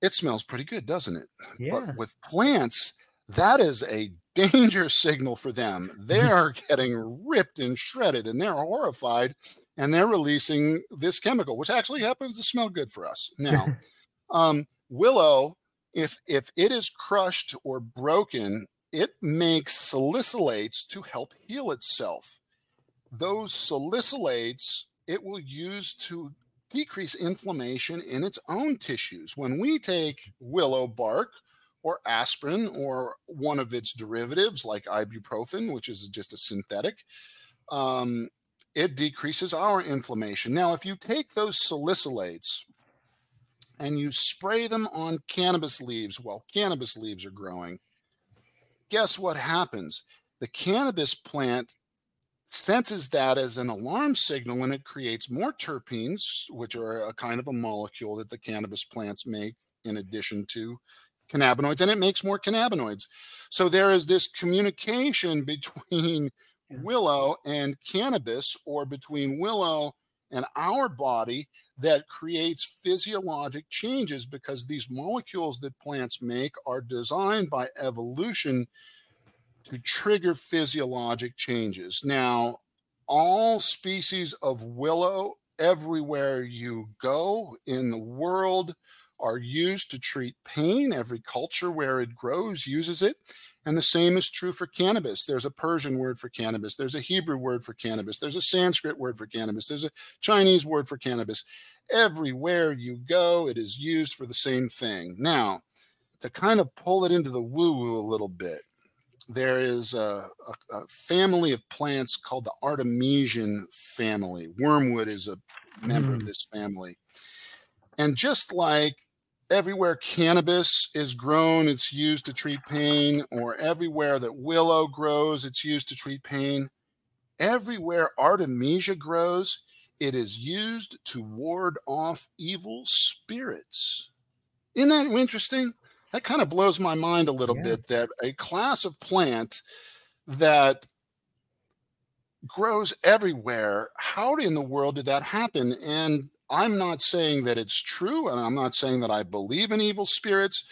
[SPEAKER 2] It smells pretty good, doesn't it?
[SPEAKER 1] Yeah.
[SPEAKER 2] But with plants, that is a danger signal for them. They [laughs] are getting ripped and shredded and they're horrified and they're releasing this chemical, which actually happens to smell good for us. [laughs] Now, um, willow, if if it is crushed or broken, it makes salicylates to help heal itself. Those salicylates it will use to decrease inflammation in its own tissues. When we take willow bark or aspirin or one of its derivatives like ibuprofen, which is just a synthetic, um, it decreases our inflammation. Now, if you take those salicylates and you spray them on cannabis leaves while cannabis leaves are growing, guess what happens? The cannabis plant senses that as an alarm signal and it creates more terpenes, which are a kind of a molecule that the cannabis plants make in addition to cannabinoids, and it makes more cannabinoids. So there is this communication [laughs] between willow and cannabis, or between willow and our body, that creates physiologic changes because these molecules that plants make are designed by evolution to trigger physiologic changes. Now, all species of willow, everywhere you go in the world, are used to treat pain. Every culture where it grows uses it. And the same is true for cannabis. There's a Persian word for cannabis. There's a Hebrew word for cannabis. There's a Sanskrit word for cannabis. There's a Chinese word for cannabis. Everywhere you go, it is used for the same thing. Now, to kind of pull it into the woo woo a little bit, there is a, a, a, family of plants called the Artemisian family. Wormwood is a member mm. of this family. And just like everywhere cannabis is grown, it's used to treat pain, or everywhere that willow grows, it's used to treat pain. Everywhere Artemisia grows, it is used to ward off evil spirits. Isn't that interesting? That kind of blows my mind a little yeah. bit that a class of plant that grows everywhere how in the world did that happen and i'm not saying that it's true and i'm not saying that i believe in evil spirits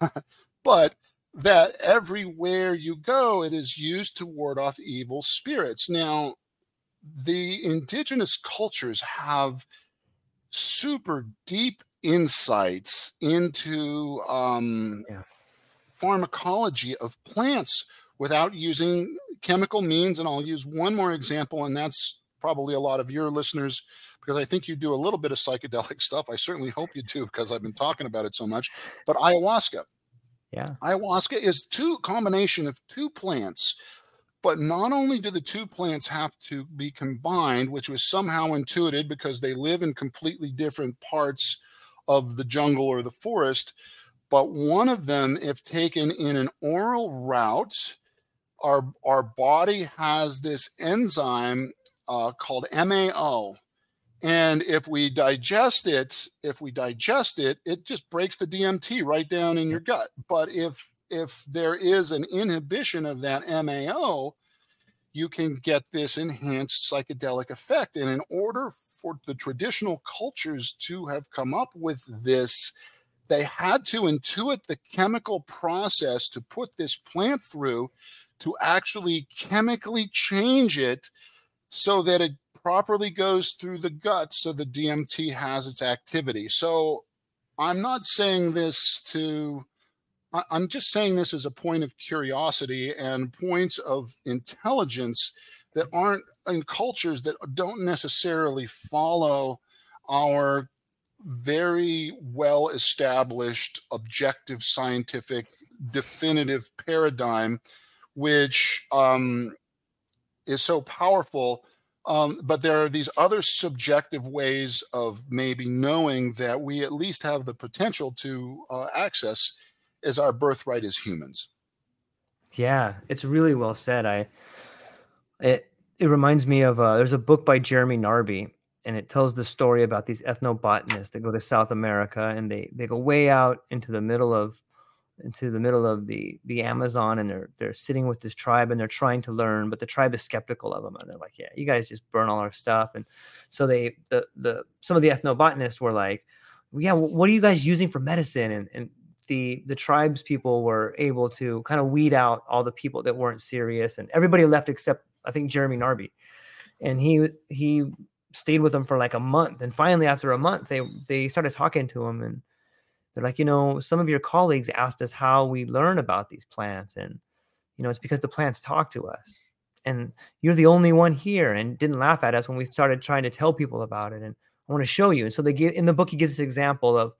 [SPEAKER 2] [laughs] but that everywhere you go it is used to ward off evil spirits now the indigenous cultures have super deep insights into um, yeah. pharmacology of plants without using chemical means. And I'll use one more example, and that's probably a lot of your listeners because I think you do a little bit of psychedelic [laughs] stuff. I certainly hope you do because I've been talking about it so much. But ayahuasca.
[SPEAKER 1] Yeah.
[SPEAKER 2] Ayahuasca is two combination of two plants, but not only do the two plants have to be combined, which was somehow intuited because they live in completely different parts of the jungle or the forest, but one of them, if taken in an oral route, our our body has this enzyme uh, called MAO, and if we digest it, if we digest it, it just breaks the DMT right down in your gut. But if if there is an inhibition of that MAO, you can get this enhanced psychedelic effect. And in order for the traditional cultures to have come up with this, they had to intuit the chemical process to put this plant through to actually chemically change it so that it properly goes through the gut so the DMT has its activity. So I'm not saying this to, I'm just saying this as a point of curiosity and points of intelligence that aren't in cultures that don't necessarily follow our very well established, objective, scientific, definitive paradigm, which um, is so powerful um, but there are these other subjective ways of maybe knowing that we at least have the potential to uh, access as our birthright as humans.
[SPEAKER 1] Yeah, it's really well said. I it it reminds me of uh, there's a book by Jeremy Narby, and it tells the story about these ethnobotanists that go to South America and they they go way out into the middle of into the middle of the the Amazon and they're they're sitting with this tribe and they're trying to learn, but the tribe is skeptical of them and they're like, yeah, you guys just burn all our stuff. And so they the the some of the ethnobotanists were like, yeah, what are you guys using for medicine? And and the the tribes people were able to kind of weed out all the people that weren't serious and everybody left except I think Jeremy Narby. And he he stayed with them for like a month and finally after a month they they started talking to him and they're like, you know, some of your colleagues asked us how we learn about these plants. And, you know, it's because the plants talk to us. And you're the only one here and didn't laugh at us when we started trying to tell people about it. And I want to show you. And so they give in the book, he gives this example of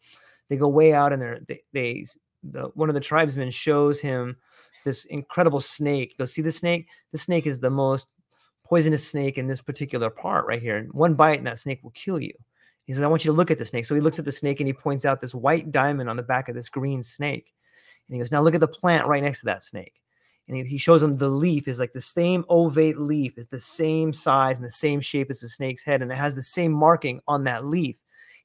[SPEAKER 1] they go way out and they're, they, they the, one of the tribesmen shows him this incredible snake. He goes, see the snake? The snake is the most poisonous snake in this particular part right here. And one bite and that snake will kill you. He says, I want you to look at the snake. So he looks at the snake and he points out this white diamond on the back of this green snake. And he goes, Now look at the plant right next to that snake. And he, he shows him the leaf is like the same ovate leaf, is the same size and the same shape as the snake's head. And it has the same marking on that leaf.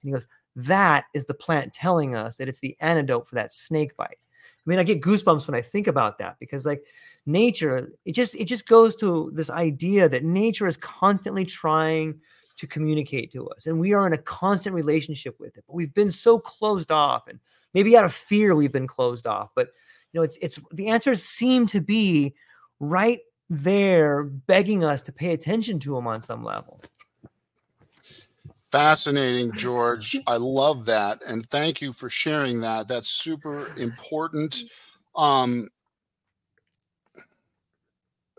[SPEAKER 1] And he goes, That is the plant telling us that it's the antidote for that snake bite. I mean, I get goosebumps when I think about that because like nature, it just it just goes to this idea that nature is constantly trying to communicate to us. And we are in a constant relationship with it. But we've been so closed off and maybe out of fear we've been closed off. But you know, it's it's the answers seem to be right there begging us to pay attention to them on some level.
[SPEAKER 2] Fascinating, George. [laughs] I love that. And thank you for sharing that. That's super important. Um,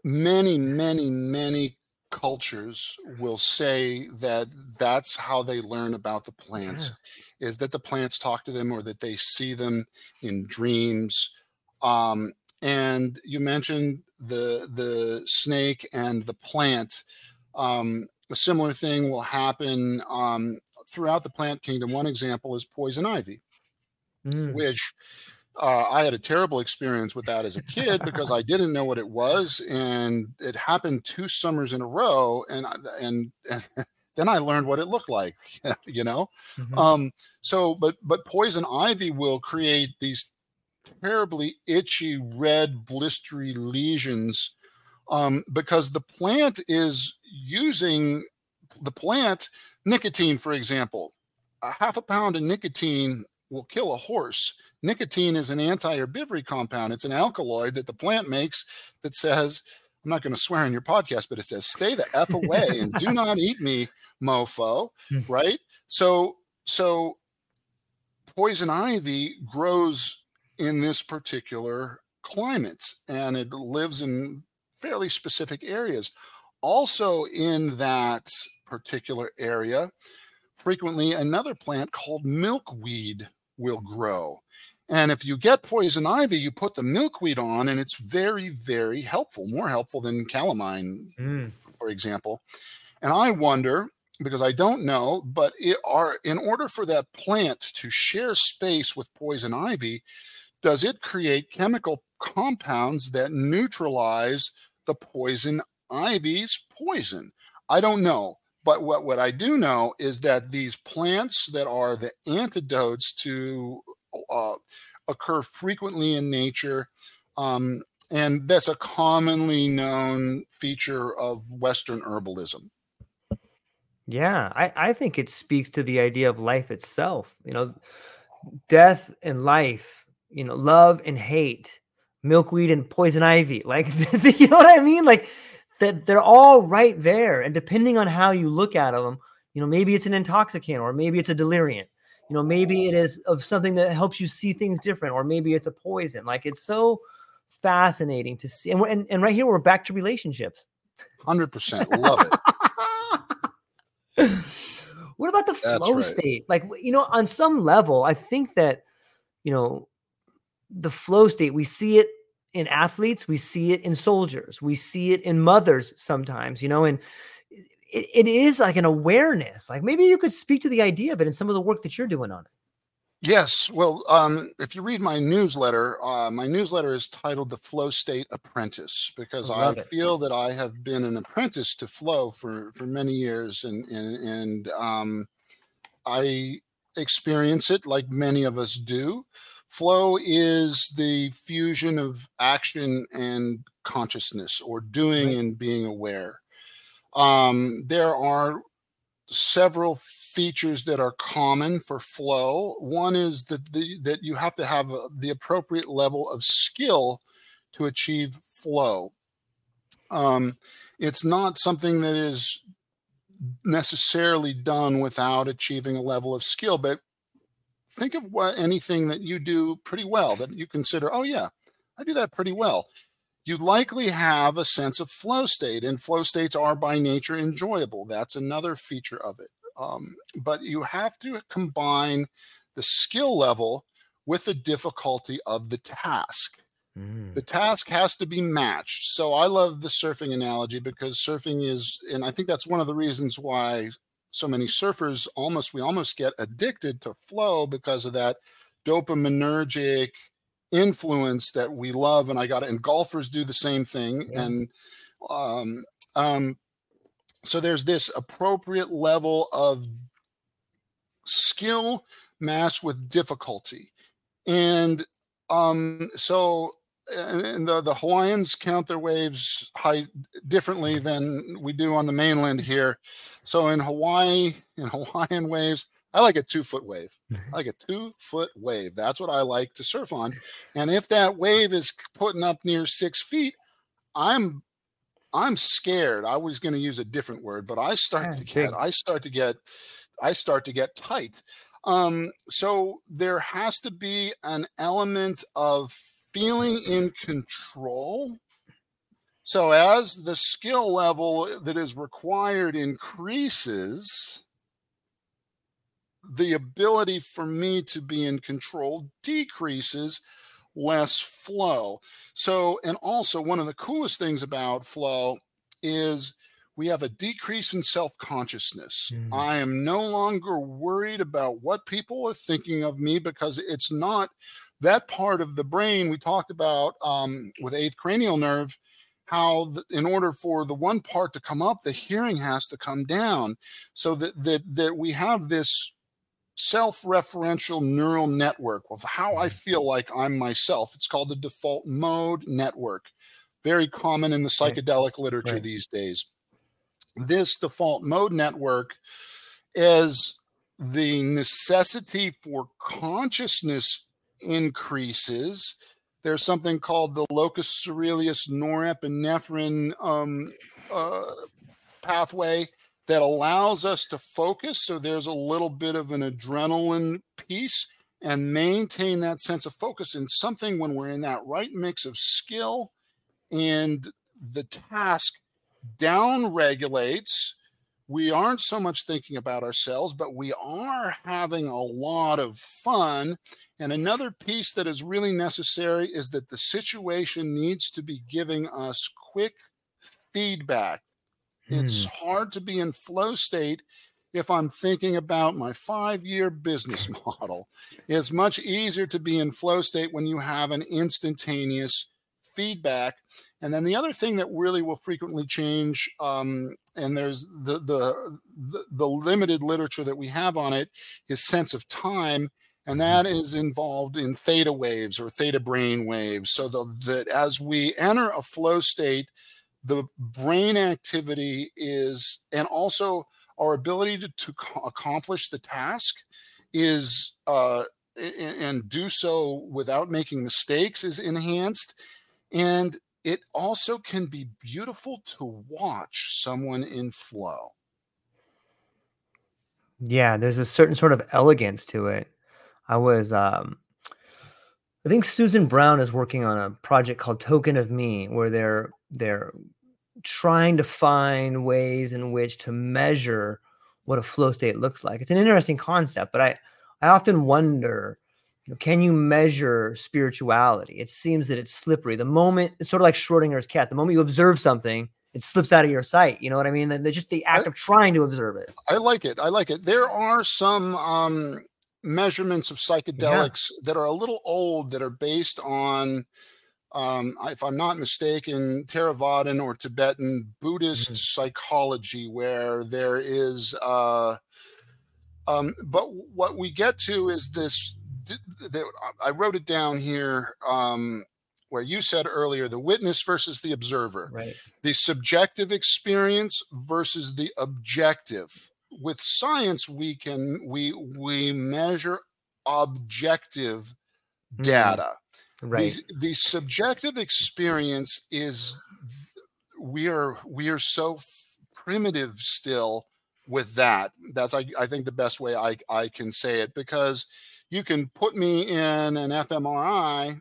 [SPEAKER 2] many, many, many cultures will say that that's how they learn about the plants yeah. is that the plants talk to them or that they see them in dreams um, and you mentioned the the snake and the plant um, a similar thing will happen um, throughout the plant kingdom one example is poison ivy mm. which uh, I had a terrible experience with that as a kid because I didn't know what it was, and it happened two summers in a row, and and, and [laughs] then I learned what it looked like, [laughs] you know. Mm-hmm. Um, so, but but poison ivy will create these terribly itchy, red, blistery lesions um, because the plant is using the plant nicotine, for example. A half a pound of nicotine will kill a horse. Nicotine is an anti-herbivory compound. It's an alkaloid that the plant makes that says, I'm not going to swear on your podcast, but it says, stay the F away and do [laughs] not eat me, mofo. Hmm. Right. So, so poison ivy grows in this particular climate and it lives in fairly specific areas. Also, in that particular area, frequently another plant called milkweed will grow. And if you get poison ivy, you put the milkweed on, and it's very, very helpful, more helpful than calamine, mm. for example. And I wonder, because I don't know, but it are in order for that plant to share space with poison ivy, does it create chemical compounds that neutralize the poison ivy's poison? I don't know. But what, what I do know is that these plants that are the antidotes to uh, occur frequently in nature. Um, and that's a commonly known feature of Western herbalism.
[SPEAKER 1] Yeah, I, I think it speaks to the idea of life itself. You know, death and life, you know, love and hate, milkweed and poison ivy. [laughs] Like, you know what I mean? Like, that they're all right there. And depending on how you look at them, you know, maybe it's an intoxicant or maybe it's a deliriant. You know, maybe it is of something that helps you see things different, or maybe it's a poison. Like it's so fascinating to see. And, and, and right here, we're back to relationships.
[SPEAKER 2] 100%. Love
[SPEAKER 1] it. [laughs] what about the flow right. state? Like, you know, on some level, I think that, you know, the flow state, we see it in athletes, we see it in soldiers, we see it in mothers sometimes, you know, and it, it is like an awareness. Like maybe you could speak to the idea of it and some of the work that you're doing on it.
[SPEAKER 2] Yes. Well, um, if you read my newsletter, uh, my newsletter is titled The Flow State Apprentice because I, I feel that I have been an apprentice to flow for, for many years. And, and, and um, I experience it like many of us do. Flow is the fusion of action and consciousness or doing right. and being aware. Um, there are several features that are common for flow. One is that the, that you have to have a, the appropriate level of skill to achieve flow. Um, it's not something that is necessarily done without achieving a level of skill, but think of what anything that you do pretty well that you consider, oh yeah, I do that pretty well you likely have a sense of flow state, and flow states are by nature enjoyable. That's another feature of it. Um, but you have to combine the skill level with the difficulty of the task. Mm. The task has to be matched. So I love the surfing analogy because surfing is, and I think that's one of the reasons why so many surfers almost, we almost get addicted to flow because of that dopaminergic influence that we love and i got it and golfers do the same thing yeah. and um, um, so there's this appropriate level of skill matched with difficulty and um, so and the, the hawaiians count their waves high differently than we do on the mainland here so in hawaii in [laughs] hawaiian waves I like a two foot wave. Mm-hmm. I like a two foot wave. That's what I like to surf on. And if that wave is putting up near six feet, I'm I'm scared. I was going to use a different word, but I start to get I start to get I start to get tight. Um, so there has to be an element of feeling in control. So as the skill level that is required increases, the ability for me to be in control decreases less flow. So, and also one of the coolest things about flow is we have a decrease in self consciousness. Mm. I am no longer worried about what people are thinking of me because it's not that part of the brain we talked about um, with eighth cranial nerve. How, the, in order for the one part to come up, the hearing has to come down, so that that that we have this self-referential neural network of how I feel like I'm myself. It's called the default mode network. Very common in the psychedelic literature right. these days. This default mode network is the necessity for consciousness increases. There's something called the locus coeruleus norepinephrine um, uh, pathway that allows us to focus. So there's a little bit of an adrenaline piece and maintain that sense of focus in something when we're in that right mix of skill and the task down regulates we aren't so much thinking about ourselves, but we are having a lot of fun. And another piece that is really necessary is that the situation needs to be giving us quick feedback. It's
[SPEAKER 1] Hmm.
[SPEAKER 2] hard to be in flow state if I'm thinking about my five year business [laughs] model. It's much easier to be in flow state when you have an instantaneous feedback. And then the other thing that really will frequently change, um, and there's the, the the the limited literature that we have on it, is sense of time, and that is involved in theta waves or theta brain waves. So the, that as we enter a flow state, the brain activity is, and also our ability to, to accomplish the task is uh, a- a- and do so without making mistakes is enhanced and it also can be beautiful to watch someone in flow
[SPEAKER 1] Yeah, there's a certain sort of elegance to it. I was um I think Susan Brown is working on a project called Token of Me where they're they're trying to find ways in which to measure what a flow state looks like. It's an interesting concept, but I I often wonder, you know, can you measure spirituality? It seems that it's slippery. The moment it's sort of like Schrodinger's cat. The moment you observe something, it slips out of your sight. You know what I mean? They're just the act
[SPEAKER 2] I,
[SPEAKER 1] of trying to observe it.
[SPEAKER 2] I like it i like it there are some um, measurements of
[SPEAKER 1] Yeah.
[SPEAKER 2] psychedelics that are a little old that are based on um, if i'm not mistaken theravadan or tibetan buddhist
[SPEAKER 1] Mhm.
[SPEAKER 2] psychology where there is uh, um, but what we get to is this that i wrote it down here um, where you said earlier the witness versus the observer
[SPEAKER 1] Right.
[SPEAKER 2] the subjective experience versus the objective with science we can we we measure objective
[SPEAKER 1] Mm,
[SPEAKER 2] data.
[SPEAKER 1] Right.
[SPEAKER 2] the, the subjective experience is we are we are so f- primitive still with that. That's I, I think the best way I, I can say it because you can put me in an fmri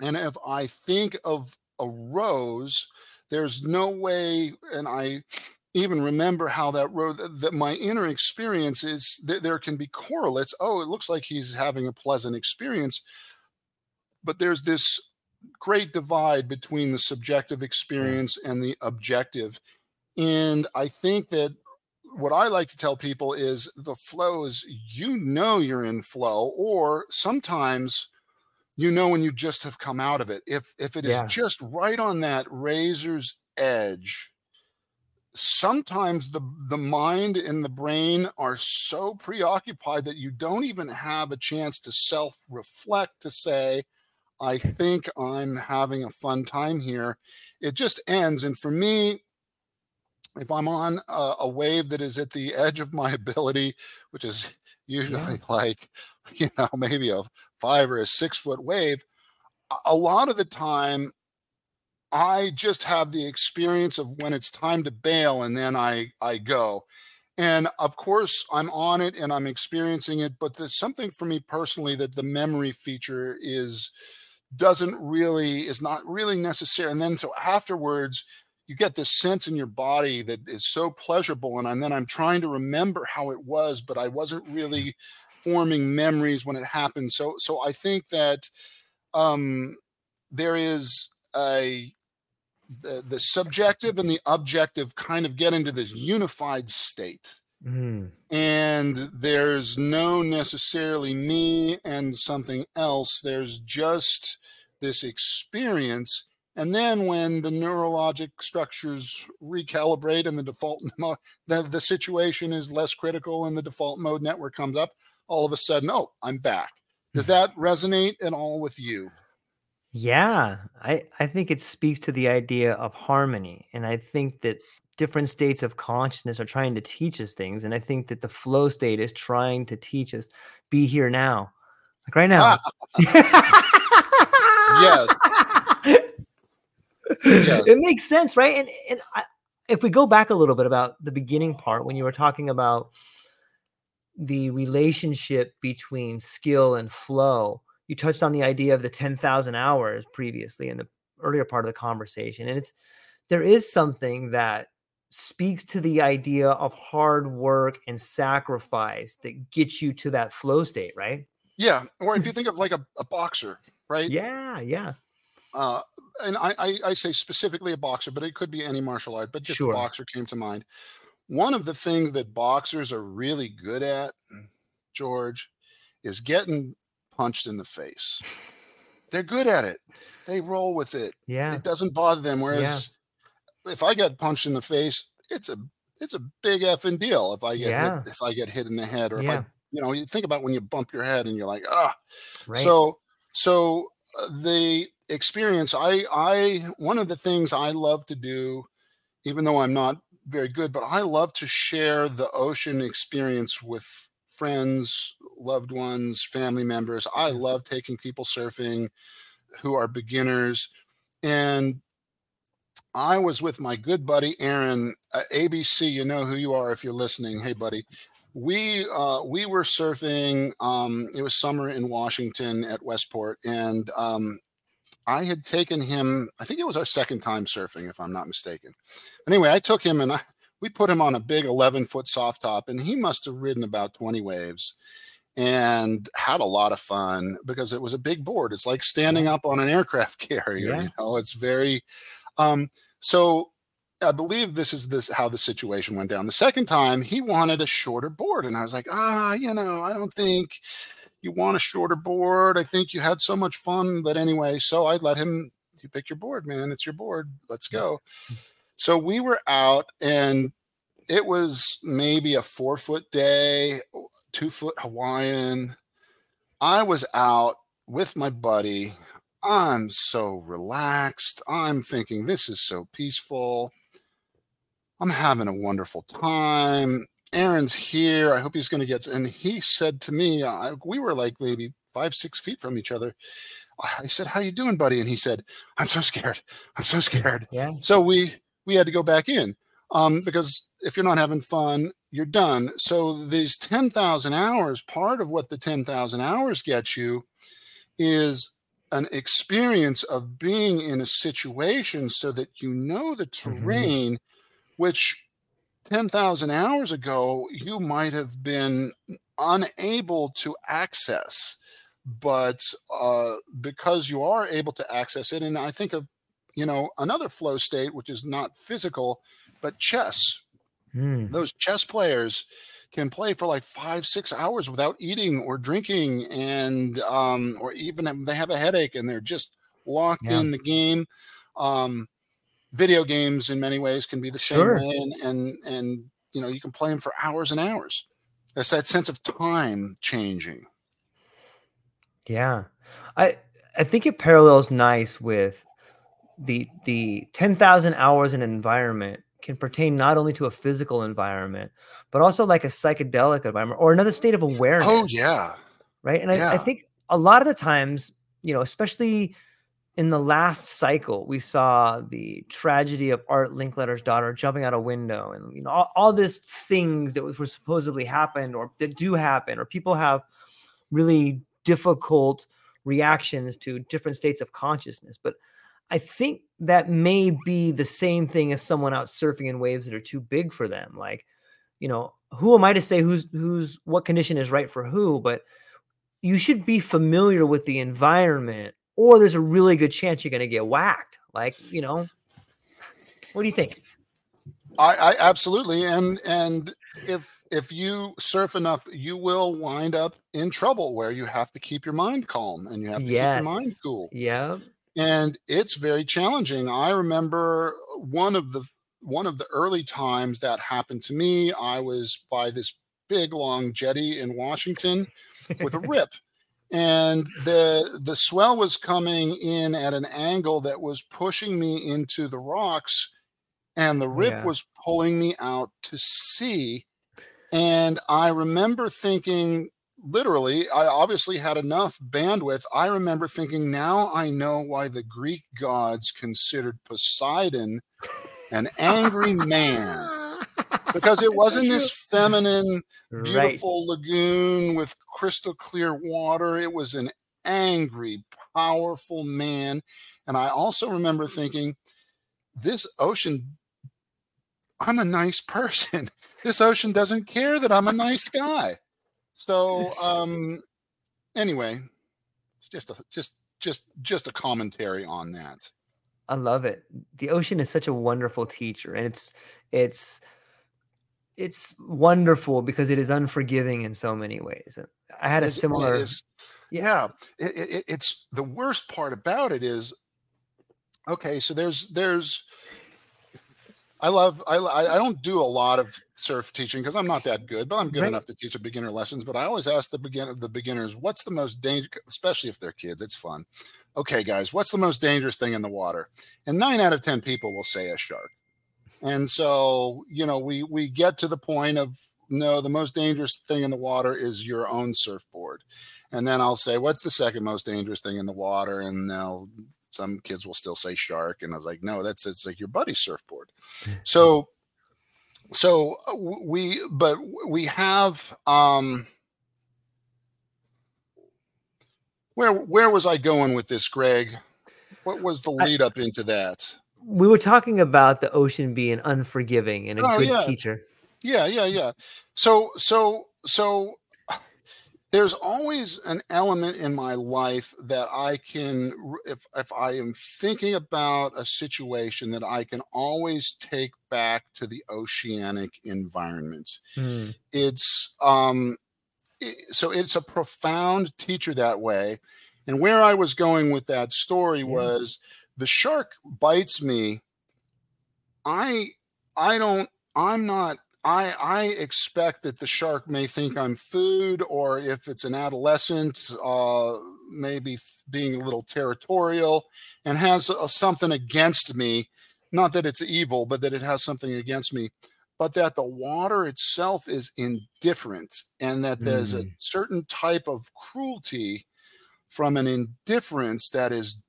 [SPEAKER 2] and if i think of a rose there's no way and i even remember how that road that my inner experience is that there can be correlates. Oh it looks like he's having a pleasant experience. But there's this great divide between the subjective
[SPEAKER 1] mm.
[SPEAKER 2] experience and the objective. And i think that what i like to tell people is the flow is you know you're in flow or sometimes you know when you just have come out of it. If if it is
[SPEAKER 1] Yeah.
[SPEAKER 2] just right on that razor's edge sometimes the the mind and the brain are so preoccupied that you don't even have a chance to self reflect to say i think i'm having a fun time here it just ends and for me if i'm on a, a wave that is at the edge of my [laughs] ability which is
[SPEAKER 1] Yeah.
[SPEAKER 2] usually [laughs] like you know maybe a five or a six foot wave a lot of the time I just have the experience of when it's time to bail and then I I go. And of course I'm on it and I'm experiencing it, but there's something for me personally that the memory feature is doesn't really is not really necessary. And then so afterwards you get this sense in your body that is so pleasurable and, and then I'm trying to remember how it was, but I wasn't really forming memories when it happened. So so I think that um there is a the, the subjective and the objective kind of get into this unified state.
[SPEAKER 1] Mm.
[SPEAKER 2] and there's no necessarily me and something else. There's just this experience. And then when the neurologic structures recalibrate and the default [laughs] the, the situation is less critical and the default mode network comes up all of a sudden oh i'm back. Does that resonate at all with you
[SPEAKER 1] Yeah, I I think it speaks to the idea of harmony, and I think that different states of consciousness are trying to teach us things, and I think that the flow state is trying to teach us be here now, like right now.
[SPEAKER 2] yes Yes.
[SPEAKER 1] it makes sense, right? And and I, if we go back a little bit about the beginning part when you were talking about the relationship between skill and flow, you touched on the idea of the 10,000 hours previously in the earlier part of the conversation. And it's there is something that speaks to the idea of hard work and sacrifice that gets you to that flow state, right?
[SPEAKER 2] Yeah. Or if you [laughs] think of like a, a boxer, right?
[SPEAKER 1] Yeah, yeah.
[SPEAKER 2] Uh, and I, I, I say specifically a boxer, but it could be any martial art, but just
[SPEAKER 1] Sure.
[SPEAKER 2] a boxer came to mind. One of the things that boxers are really good at, George, is getting punched in the face. They're good at it. They roll with it.
[SPEAKER 1] Yeah.
[SPEAKER 2] It doesn't bother them. Whereas if I get punched in the face, it's a it's a big effing deal if I get
[SPEAKER 1] Yeah.
[SPEAKER 2] hit, if I get hit in the head or if I you know you think about when you bump your head and you're like ah
[SPEAKER 1] Right.
[SPEAKER 2] so so uh, the experience I I one of the things I love to do even though I'm not very good but I love to share the ocean experience with friends, loved ones, family members. I love taking people surfing who are beginners and I was with my good buddy Aaron uh, ABC. You know who you are if you're listening. Hey, buddy. We uh, we were surfing. Um, it was summer in Washington at Westport, and um, I had taken him. I think it was our second time surfing, if I'm not mistaken. Anyway, I took him and I, we put him on a big 11 foot soft top, and he must have ridden about 20 waves and had a lot of fun because it was a big board. It's like standing up on an aircraft [laughs] carrier.
[SPEAKER 1] Yeah.
[SPEAKER 2] You know, it's very. Um, so I believe this is this how the situation went down. The second time he wanted a shorter board, and I was like, ah, you know, I don't think you want a shorter board. I think you had so much fun, but anyway, so I let him. You pick your board, man. It's your board. Let's go. So we were out, and it was maybe a four foot day, two foot Hawaiian. I was out with my buddy. I'm so relaxed. I'm thinking this is so peaceful. I'm having a wonderful time. Aaron's here. I hope he's going to get. And he said to me, uh, we were like maybe five, six feet from each other. I said, "How you doing, buddy?" And he said, "I'm so scared. I'm so scared."
[SPEAKER 1] yeah.
[SPEAKER 2] So we we had to go back in um, because if you're not having fun, you're done. So these ten thousand hours, part of what the ten thousand hours gets you is an experience of being in a situation so that you know the terrain, which ten thousand hours ago you might have been unable to access. But uh, because you are able to access it, and I think of you know another flow state which is not physical but chess
[SPEAKER 1] Hmm.
[SPEAKER 2] those chess players can play for like five six hours without eating or drinking and um or even if they have a headache and they're just locked
[SPEAKER 1] Yeah.
[SPEAKER 2] in the game um video games in many ways can be the same
[SPEAKER 1] Sure.
[SPEAKER 2] way and and and you know you can play them for hours and hours that's that sense of time changing
[SPEAKER 1] Yeah. I I think it parallels nice with the the 10,000 hours in environment can pertain not only to a physical environment but also like a psychedelic environment or another state of oh, awareness.
[SPEAKER 2] oh yeah
[SPEAKER 1] right? And I, I think a lot of the times, you know, especially in the last cycle, we saw the tragedy of Art Linkletter's daughter jumping out a window, and you know, all, all these things that was, were supposedly happened or that do happen, or people have really difficult reactions to different states of consciousness. But I think that may be the same thing as someone out surfing in waves that are too big for them. Like, you know, who am I to say who's who's what condition is right for who? But you should be familiar with the environment, or there's a really good chance you're going to get whacked. Like, you know, what do you think?
[SPEAKER 2] I, I absolutely and and if if you surf enough you will wind up in trouble where you have to keep your mind calm and you have to keep your mind cool
[SPEAKER 1] Yeah.
[SPEAKER 2] And it's very challenging i remember one of the one of the early times that happened to me i was by this big long jetty in washington with a [laughs] rip and the the swell was coming in at an angle that was pushing me into the rocks and the rip
[SPEAKER 1] Yeah.
[SPEAKER 2] was pulling me out to sea and i remember thinking literally i obviously had enough bandwidth i remember thinking now i know why the greek gods considered poseidon an [laughs] angry man because it wasn't this feminine
[SPEAKER 1] Right.
[SPEAKER 2] beautiful lagoon with crystal clear water. It was an angry, powerful man. And I also remember thinking, this ocean, I'm a nice person. [laughs] this ocean doesn't care that I'm a nice guy. So [laughs] um anyway, it's just a just just just a commentary on that.
[SPEAKER 1] I love it. The ocean is such a wonderful teacher and it's it's it's wonderful because it is unforgiving in so many ways. I had a similar
[SPEAKER 2] yeah, it, it, it's the worst part about it is okay, so there's there's I love I I don't do a lot of surf teaching because I'm not that good, but I'm good right. enough to teach a beginner lessons. But I always ask the begin the beginners, what's the most dangerous, especially if they're kids, it's fun. Okay, guys, what's the most dangerous thing in the water? And nine out of ten people will say a shark. And so, you know, we we get to the point of no, the most dangerous thing in the water is your own surfboard. And then I'll say, what's the second most dangerous thing in the water? And they'll some kids will still say shark and i was like no that's it's like your buddy's surfboard. [laughs] So so uh, we but we have um where where was i going with this greg? What was the lead up into that?
[SPEAKER 1] We were talking about the ocean being unforgiving and a oh, good yeah. teacher.
[SPEAKER 2] Yeah yeah yeah. So so so there's always an element in my life that I can, if, if I am thinking about a situation, that I can always take back to the oceanic environment. Mm. It's, um, it, so it's a profound teacher that way. And where I was going with that story yeah. was the shark bites me. I, I don't, I'm not I I expect that the shark may think I'm food, or if it's an adolescent, uh, maybe being a little territorial, and has a, something against me. Not that it's evil, but that it has something against me. But that the water itself is indifferent, and that there's mm. a certain type of cruelty from an indifference that is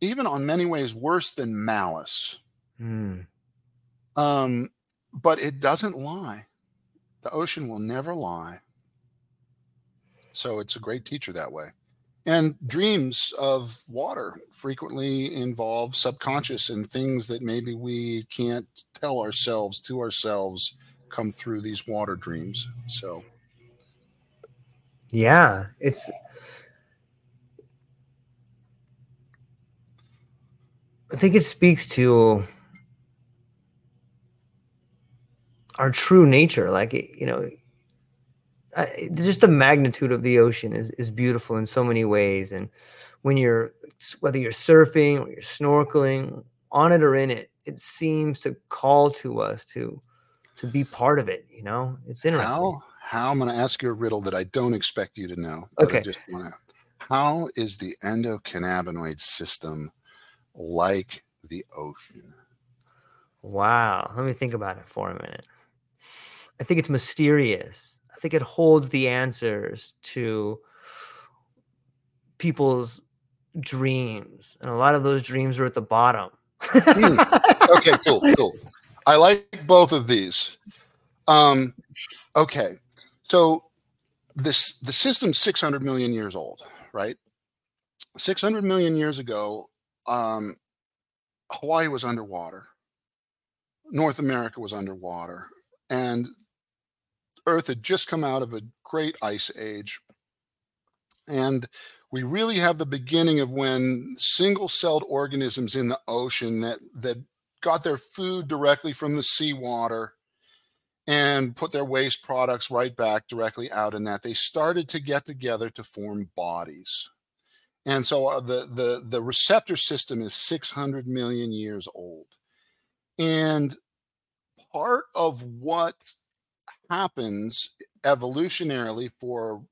[SPEAKER 2] even on many ways worse than malice. Mm. Um, but it doesn't lie. The ocean will never lie. So it's a great teacher that way. And dreams of water frequently involve subconscious and things that maybe we can't tell ourselves to ourselves come through these water dreams. So,
[SPEAKER 1] yeah, it's I think it speaks to our true nature. Like you know, I, just the magnitude of the ocean is is beautiful in so many ways. And when you're whether you're surfing or you're snorkeling on it or in it, it seems to call to us to to be part of it. You know, it's interesting.
[SPEAKER 2] How how I'm going to ask you a riddle that I don't expect you to know. Okay. I just want to. How is the endocannabinoid system like the ocean?
[SPEAKER 1] Wow. Let me think about it for a minute. I think it's mysterious. I think it holds the answers to people's dreams, and a lot of those dreams are at the bottom.
[SPEAKER 2] mm. Okay, cool, [laughs] cool. I like both of these. Um, okay, so this the system's 600 million years old, right? 600 million years ago, um, Hawaii was underwater. North America was underwater, and Earth had just come out of a great ice age. And we really have the beginning of when single celled organisms in the ocean that, that got their food directly from the seawater and put their waste products right back directly out in that. They started to get together to form bodies. And so uh, the the the receptor system is 600 million years old. And part of what happens evolutionarily for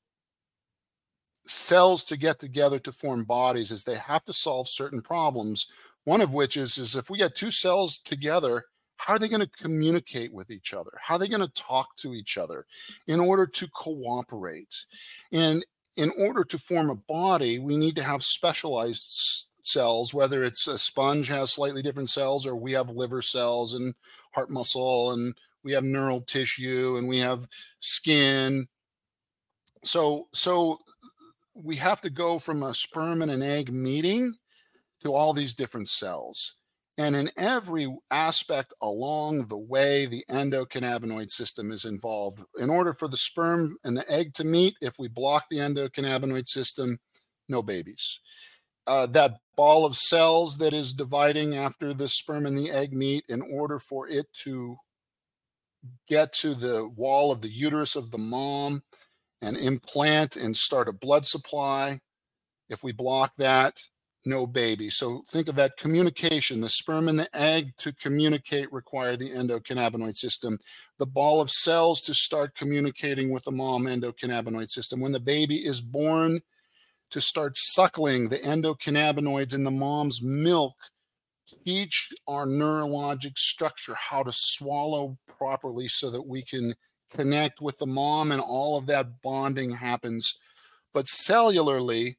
[SPEAKER 2] cells to get together to form bodies is they have to solve certain problems one of which is is if we get two cells together how are they going to communicate with each other? How are they going to talk to each other in order to cooperate? And in order to form a body we need to have specialized cells whether it's a sponge has slightly different cells or we have liver cells and heart muscle and we have neural tissue and we have skin so so we have to go from a sperm and an egg meeting to all these different cells And in every aspect along the way, the endocannabinoid system is involved. In order for the sperm and the egg to meet, if we block the endocannabinoid system, no babies. Uh, that ball of cells that is dividing after the sperm and the egg meet, in order for it to get to the wall of the uterus of the mom and implant and start a blood supply, if we block that, no baby. So think of that communication. The sperm and the egg to communicate require the endocannabinoid system. The ball of cells to start communicating with the mom endocannabinoid system. When the baby is born, to start suckling the endocannabinoids in the mom's milk teach our neurologic structure how to swallow properly so that we can connect with the mom and all of that bonding happens. But cellularly,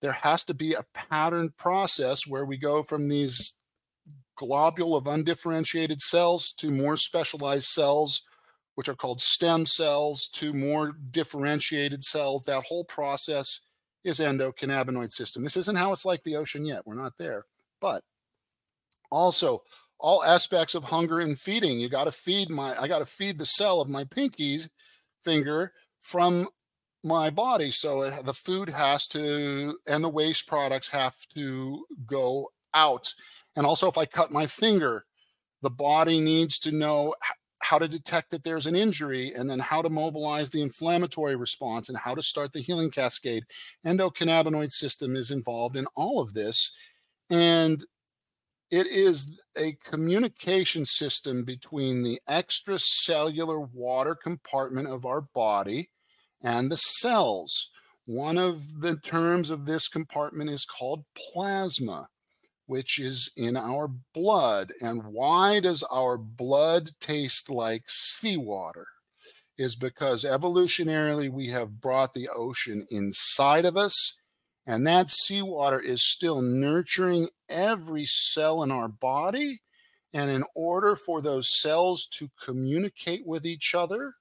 [SPEAKER 2] there has to be a pattern process where we go from these globule of undifferentiated cells to more specialized cells, which are called stem cells, to more differentiated cells. That whole process is endocannabinoid system. This isn't how it's like the ocean yet. We're not there. But also, all aspects of hunger and feeding. You got to feed my, I got to feed the cell of my pinky finger from my body. So it, the food has to, and the waste products have to go out. And also, if I cut my finger, the body needs to know how to detect that there's an injury and then how to mobilize the inflammatory response and how to start the healing cascade. Endocannabinoid system is involved in all of this. And it is a communication system between the extracellular water compartment of our body and the cells. One of the terms of this compartment is called plasma, which is in our blood. And why does our blood taste like seawater? Is because evolutionarily we have brought the ocean inside of us, and that seawater is still nurturing every cell in our body. And in order for those cells to communicate with each other,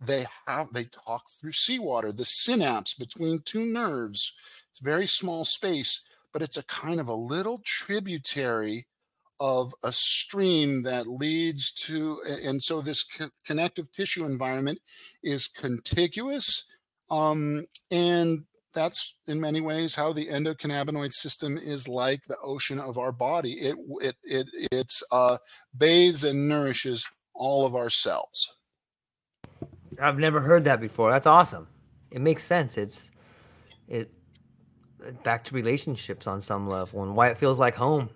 [SPEAKER 2] they have they talk through seawater the synapse between two nerves it's very small space but it's a kind of a little tributary of a stream that leads to and so this co- connective tissue environment is contiguous um, and that's in many ways how the endocannabinoid system is like the ocean of our body it it it it's uh, bathes and nourishes all of our cells
[SPEAKER 1] I've never heard that before. That's awesome. It makes sense. It's it back to relationships on some level and why it feels like home.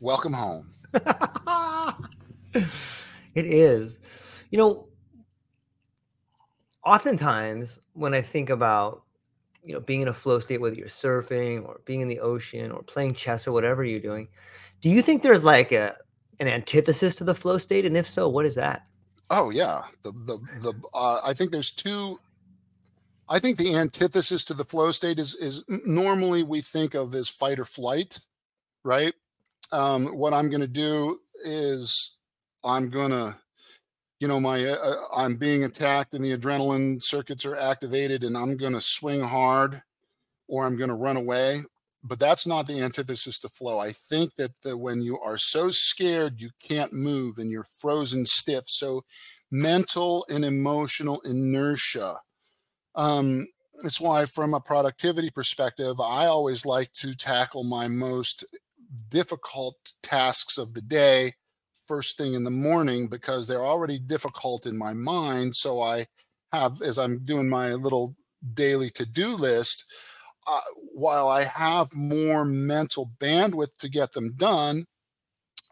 [SPEAKER 2] Welcome home. [laughs]
[SPEAKER 1] it is. You know, oftentimes when I think about you know being in a flow state whether you're surfing or being in the ocean or playing chess or whatever you're doing, do you think there's like a an antithesis to the flow state and if so, what is that?
[SPEAKER 2] Oh yeah, the the the uh, I think there's two. I think the antithesis to the flow state is is normally we think of as fight or flight, right? Um, what I'm going to do is I'm going to, you know, my uh, uh, I'm being attacked and the adrenaline circuits are activated and I'm going to swing hard, or I'm going to run away. But that's not the antithesis to flow. I think that the, when you are so scared you can't move and you're frozen stiff, so mental and emotional inertia. Um, it's why, from a productivity perspective, I always like to tackle my most difficult tasks of the day first thing in the morning because they're already difficult in my mind. So I have, as I'm doing my little daily to do list, uh, while I have more mental bandwidth to get them done,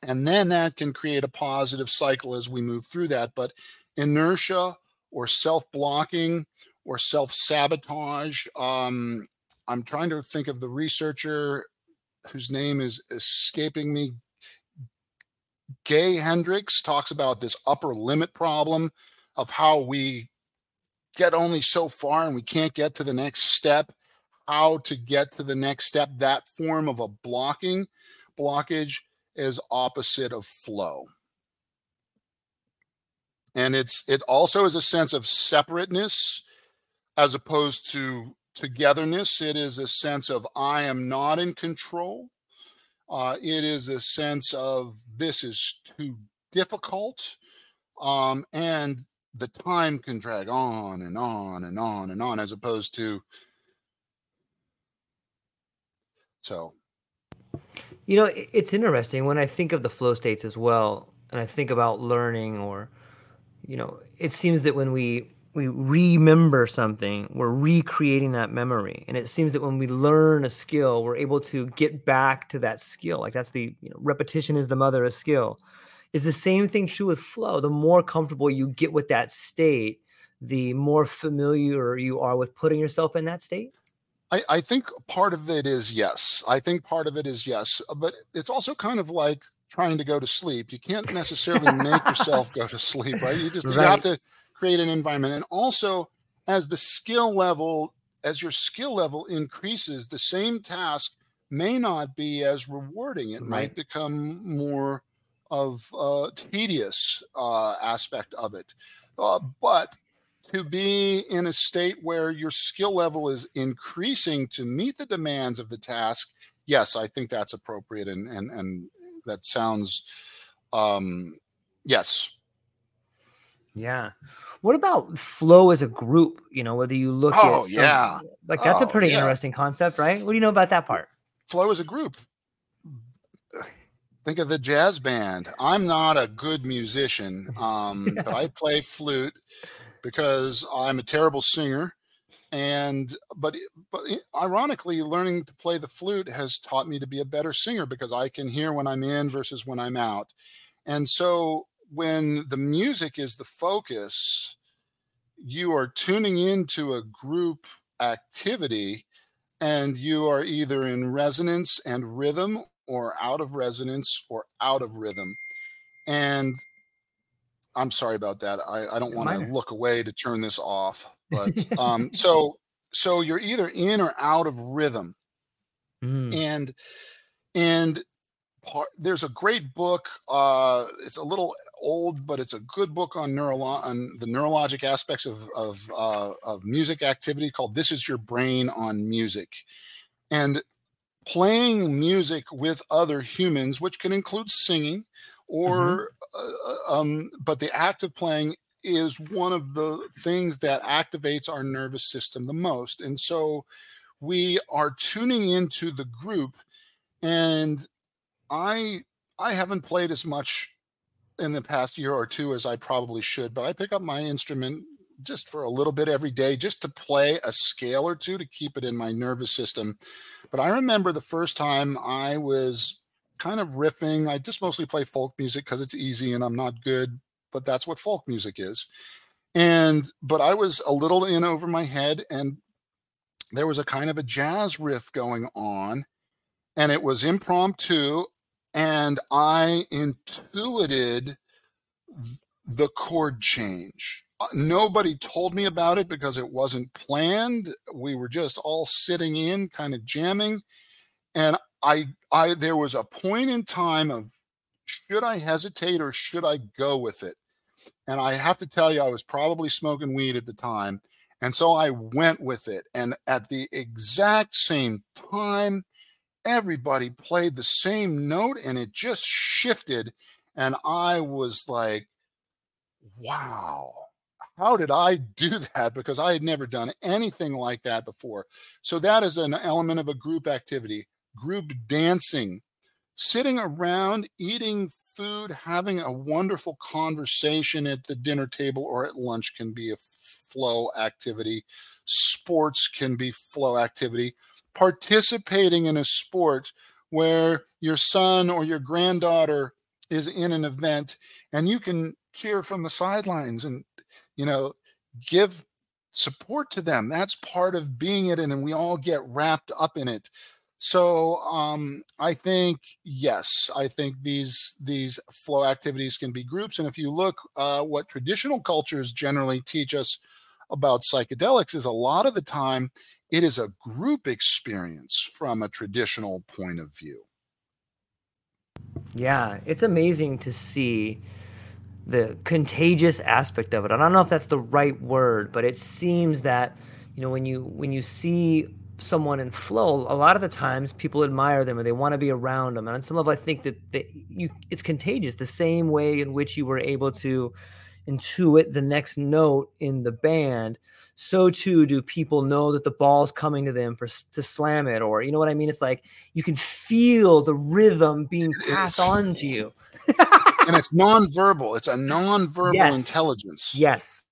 [SPEAKER 2] and then that can create a positive cycle as we move through that. But inertia or self blocking or self sabotage, um, I'm trying to think of the researcher whose name is escaping me. Gay Hendricks talks about this upper limit problem of how we get only so far and we can't get to the next step how to get to the next step. That form of a blocking blockage is opposite of flow. And it's it also is a sense of separateness as opposed to togetherness. It is a sense of I am not in control. Uh, it is a sense of this is too difficult, um, and the time can drag on and on and on and on, as opposed to so.
[SPEAKER 1] You know, it's interesting when I think of the flow states as well, and I think about learning, or you know, it seems that when we we remember something, we're recreating that memory. And it seems that when we learn a skill, we're able to get back to that skill. Like that's the you know, repetition is the mother of skill. Is the same thing true with flow? The more comfortable you get with that state, the more familiar you are with putting yourself in that state?
[SPEAKER 2] I, I think part of it is yes. I think part of it is yes. But it's also kind of like trying to go to sleep. You can't necessarily make [laughs] yourself go to sleep, right? You just right. you have to create an environment. And also, as the skill level, as your skill level increases, the same task may not be as rewarding. It right. might become more of a tedious uh, aspect of it. Uh, but to be in a state where your skill level is increasing to meet the demands of the task, yes, I think that's appropriate and and and that sounds um yes.
[SPEAKER 1] Yeah. What about flow as a group? You know, whether you look
[SPEAKER 2] oh,
[SPEAKER 1] at
[SPEAKER 2] some, yeah,
[SPEAKER 1] like that's
[SPEAKER 2] oh,
[SPEAKER 1] a pretty
[SPEAKER 2] yeah.
[SPEAKER 1] interesting concept, right? What do you know about that part?
[SPEAKER 2] Flow as a group. Think of the jazz band. I'm not a good musician, um, yeah. but I [laughs] play flute because I'm a terrible singer. And but but ironically, learning to play the flute has taught me to be a better singer because I can hear when I'm in versus when I'm out. And so when the music is the focus, you are tuning into a group activity and you are either in resonance and rhythm or out of resonance or out of rhythm. And I'm sorry about that. I, I don't want to look away to turn this off. But [laughs] um, so so you're either in or out of rhythm. Mm. And and part, there's a great book. Uh, it's a little old, but it's a good book on neurolo- on the neurologic aspects of of, uh, of music activity called "This Is Your Brain on Music," and playing music with other humans, which can include singing, or mm-hmm. uh, um, but the act of playing is one of the things that activates our nervous system the most, and so we are tuning into the group and I I haven't played as much in the past year or two as I probably should, but I pick up my instrument just for a little bit every day just to play a scale or two to keep it in my nervous system. But I remember the first time I was kind of riffing. I just mostly play folk music because it's easy and I'm not good, but that's what folk music is. And but I was a little in over my head and there was a kind of a jazz riff going on and it was impromptu and I intuited the chord change. Uh, nobody told me about it because it wasn't planned. We were just all sitting in, kind of jamming, and I, I, there was a point in time of should I hesitate or should I go with it? And I have to tell you, I was probably smoking weed at the time, and so I went with it. And at the exact same time, everybody played the same note and it just shifted. And I was like, wow, how did I [laughs] do that? Because I had never done anything like that before. So that is an element of a group activity, group dancing, sitting around, eating food, having a wonderful conversation at the dinner table or at lunch can be a flow activity. Sports can be flow activity participating in a sport where your son or your granddaughter is in an event and you can cheer from the sidelines and you know give support to them. That's part of being it and we all get wrapped up in it. So um, i think yes i think these these flow activities can be groups and if you look uh, what traditional cultures generally teach us about psychedelics is a lot of the time it is a group experience from a traditional point of view.
[SPEAKER 1] Yeah, it's amazing to see the contagious aspect of it. I don't know if that's the right word, but it seems that you know when you when you see someone in flow, a lot of the times people admire them or they want to be around them. And on some level, I think that, that you it's contagious. The same way in which you were able to intuit the next note in the band, so too do people know that the ball's coming to them for to slam it, or you know what I mean. It's like you can feel the rhythm being passed on to you. [laughs]
[SPEAKER 2] and it's nonverbal. It's a nonverbal
[SPEAKER 1] Yes.
[SPEAKER 2] intelligence.
[SPEAKER 1] yes,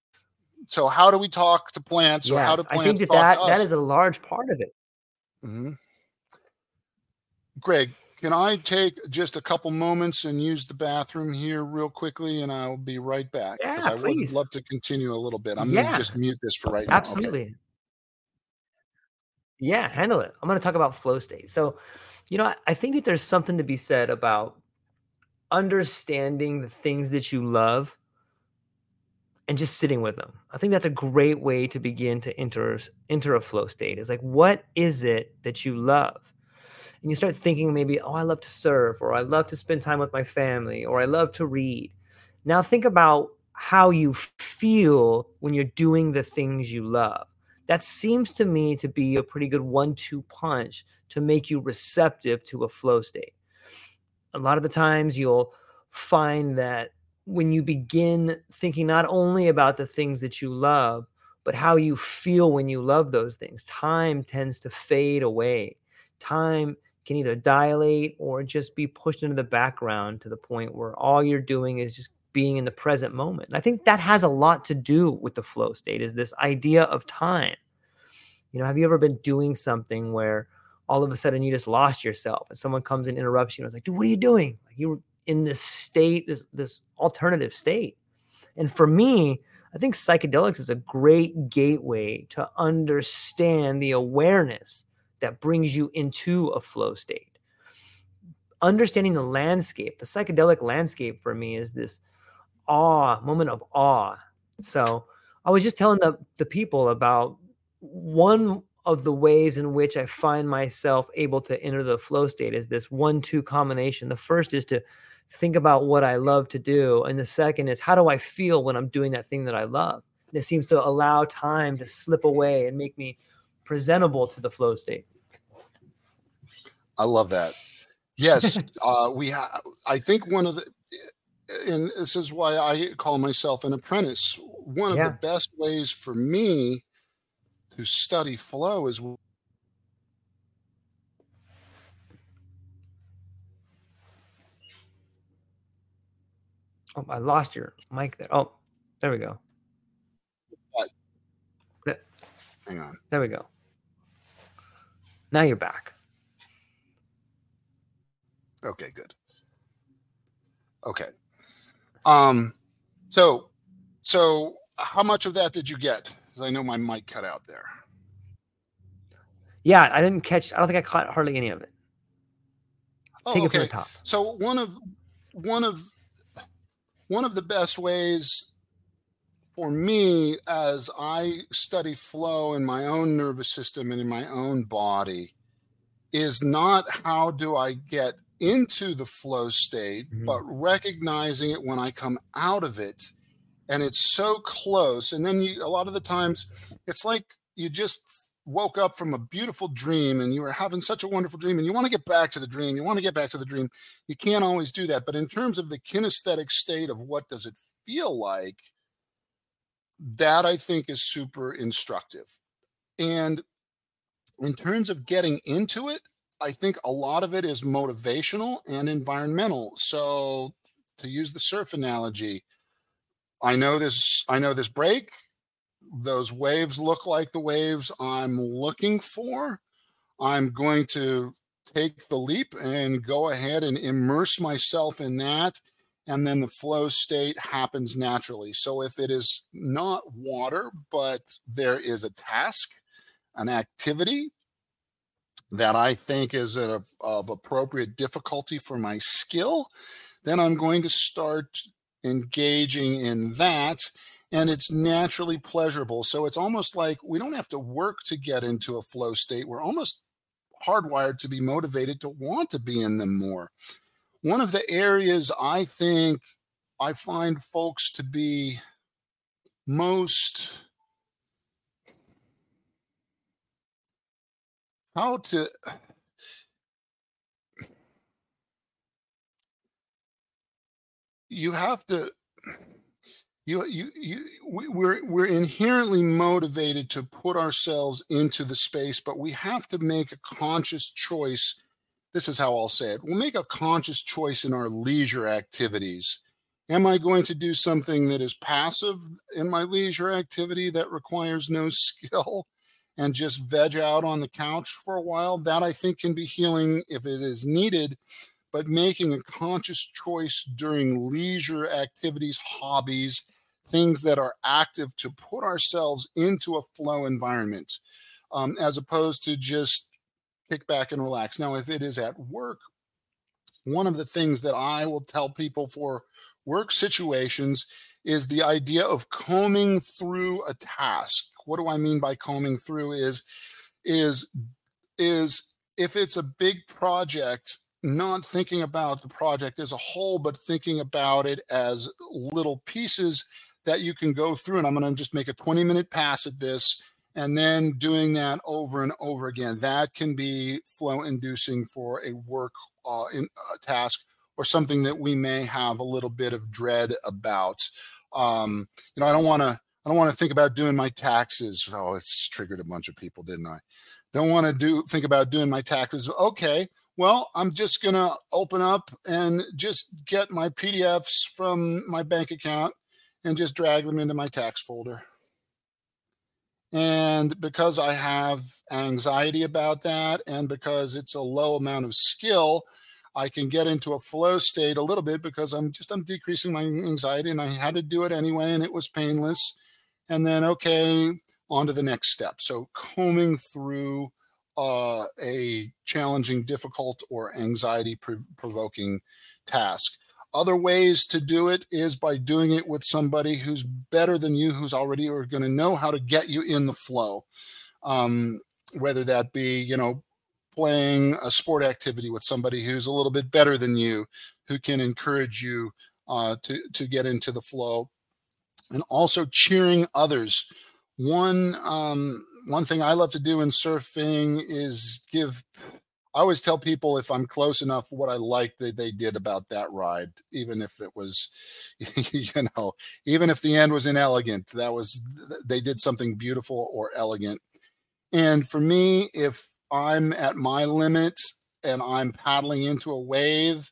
[SPEAKER 2] So how do we talk to plants, or how do
[SPEAKER 1] yes. I think that that, that is a large part of it.
[SPEAKER 2] Mhm. Greg, can I take just a couple moments and use the bathroom here real quickly, and I'll be right back because
[SPEAKER 1] Yeah,
[SPEAKER 2] I would love to continue a little bit. I'm
[SPEAKER 1] Yeah.
[SPEAKER 2] gonna just mute this for right now. Okay.
[SPEAKER 1] Absolutely. Yeah, handle it. I'm going to talk about flow state. So, you know, I, I think that there's something to be said about understanding the things that you love and just sitting with them. I think that's a great way to begin to enter enter a flow state. Is like what is it that you love? And you start thinking maybe, oh, I love to serve, or I love to spend time with my family or I love to read. Now think about how you feel when you're doing the things you love. That seems to me to be a pretty good one-two punch to make you receptive to a flow state. A lot of the times you'll find that when you begin thinking not only about the things that you love, but how you feel when you love those things, time tends to fade away. Time can either dilate or just be pushed into the background to the point where all you're doing is just being in the present moment. And I think that has a lot to do with the flow state is this idea of time. You know, have you ever been doing something where all of a sudden you just lost yourself and someone comes and interrupts you and it's like, dude, what are you doing? Like you were in this state, this this alternative state. And for me, I think psychedelics is a great gateway to understand the awareness that brings you into a flow state. Understanding the landscape, the psychedelic landscape for me is this awe, moment of awe. So I was just telling the, the people about one of the ways in which I find myself able to enter the flow state is this one two combination. The first is to think about what I love to do. And the second is how do I feel when I'm doing that thing that I love? And it seems to allow time to slip away and make me presentable to the flow state.
[SPEAKER 2] I love that. Yes, [laughs] uh, we have. I think one of the, and this is why I call myself an apprentice. One of
[SPEAKER 1] Yeah.
[SPEAKER 2] the best ways for me to study flow is
[SPEAKER 1] Oh, I lost your mic there. Oh, there we go. What?
[SPEAKER 2] hang on.
[SPEAKER 1] There we go. Now you're back.
[SPEAKER 2] Okay, good. Okay. Um, so, so how much of that did you get? 'Cause I know my mic cut out there.
[SPEAKER 1] Yeah, I didn't catch. I don't think I caught hardly any of it.
[SPEAKER 2] Oh,
[SPEAKER 1] Take it from the top.
[SPEAKER 2] So one of one of one of the best ways for me as I study flow in my own nervous system and in my own body is not how do I get into the flow state,
[SPEAKER 1] Mhm.
[SPEAKER 2] but recognizing it when I come out of it. And it's so close. And then you a lot of the times it's like you just woke up from a beautiful dream and you were having such a wonderful dream and you want to get back to the dream. You want to get back to the dream. You can't always do that. But in terms of the kinesthetic state of what does it feel like, that I think is super instructive. And in terms of getting into it, I think a lot of it is motivational and environmental. So to use the surf analogy, I know this I know this break. Those waves look like the waves I'm looking for. I'm going to take the leap and go ahead and immerse myself in that and then the flow state happens naturally. So if it is not water, but there is a task, an activity that I think is of, of appropriate difficulty for my skill, then I'm going to start engaging in that. And it's naturally pleasurable. So it's almost like we don't have to work to get into a flow state. We're almost hardwired to be motivated to want to be in them more one of the areas I think I find folks to be most how to you have to you you you we're we're inherently motivated to put ourselves into the space but we have to make a conscious choice. This is how I'll say it. We'll make a conscious choice in our leisure activities. Am I going to do something that is passive in my leisure activity that requires no [laughs] skill and just veg out on the couch for a while that I think can be healing if it is needed but making a conscious choice during leisure activities, hobbies, things that are active to put ourselves into a flow environment um, as opposed to just kick back and relax. Now, if it is at work, one of the things that I will tell people for work situations is the idea of combing through a task. What do I mean by combing through is is is if it's a big project not thinking about the project as a whole, but thinking about it as little pieces that you can go through. And I'm going to just make a 20 minute pass at this and then doing that over and over again. That can be flow inducing for a work uh, in, uh, task or something that we may have a little bit of dread about. Um, you know, I don't want to. I don't want to think about doing my taxes. Oh, it's triggered a bunch of people, didn't I? Don't want to do think about doing my taxes. Okay, well, I'm just going to open up and just get my PDFs from my bank account and just drag them into my tax folder. And because I have anxiety about that, and because it's a low amount of skill, I can get into a flow state a little bit because I'm just I'm decreasing my anxiety, and I had to do it anyway, and it was painless. And then okay, on to the next step. So combing through uh, a challenging, difficult, or anxiety provoking task. Other ways to do it is by doing it with somebody who's better than you, who's already going to know how to get you in the flow. Um, whether that be, you know, playing a sport activity with somebody who's a little bit better than you, who can encourage you uh, to to get into the flow, and also cheering others. One um, one thing I love to do in surfing is give. I always tell people if I'm close enough what I like that they did about that ride, even if it was, [laughs] you know, even if the end was inelegant, that was they did something beautiful or elegant. And for me, if I'm at my limit and I'm paddling into a wave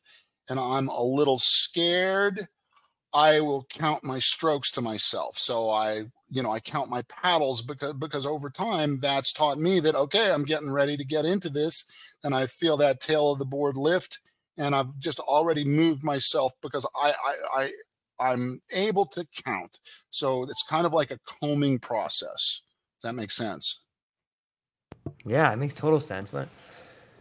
[SPEAKER 2] and I'm a little scared, I will count my strokes to myself. So I you know, I count my paddles because because over time that's taught me that okay, I'm getting ready to get into this, and I feel that tail of the board lift, and I've just already moved myself because I I, I I'm able to count. So it's kind of like a combing process. Does that make sense?
[SPEAKER 1] Yeah, it makes total sense. But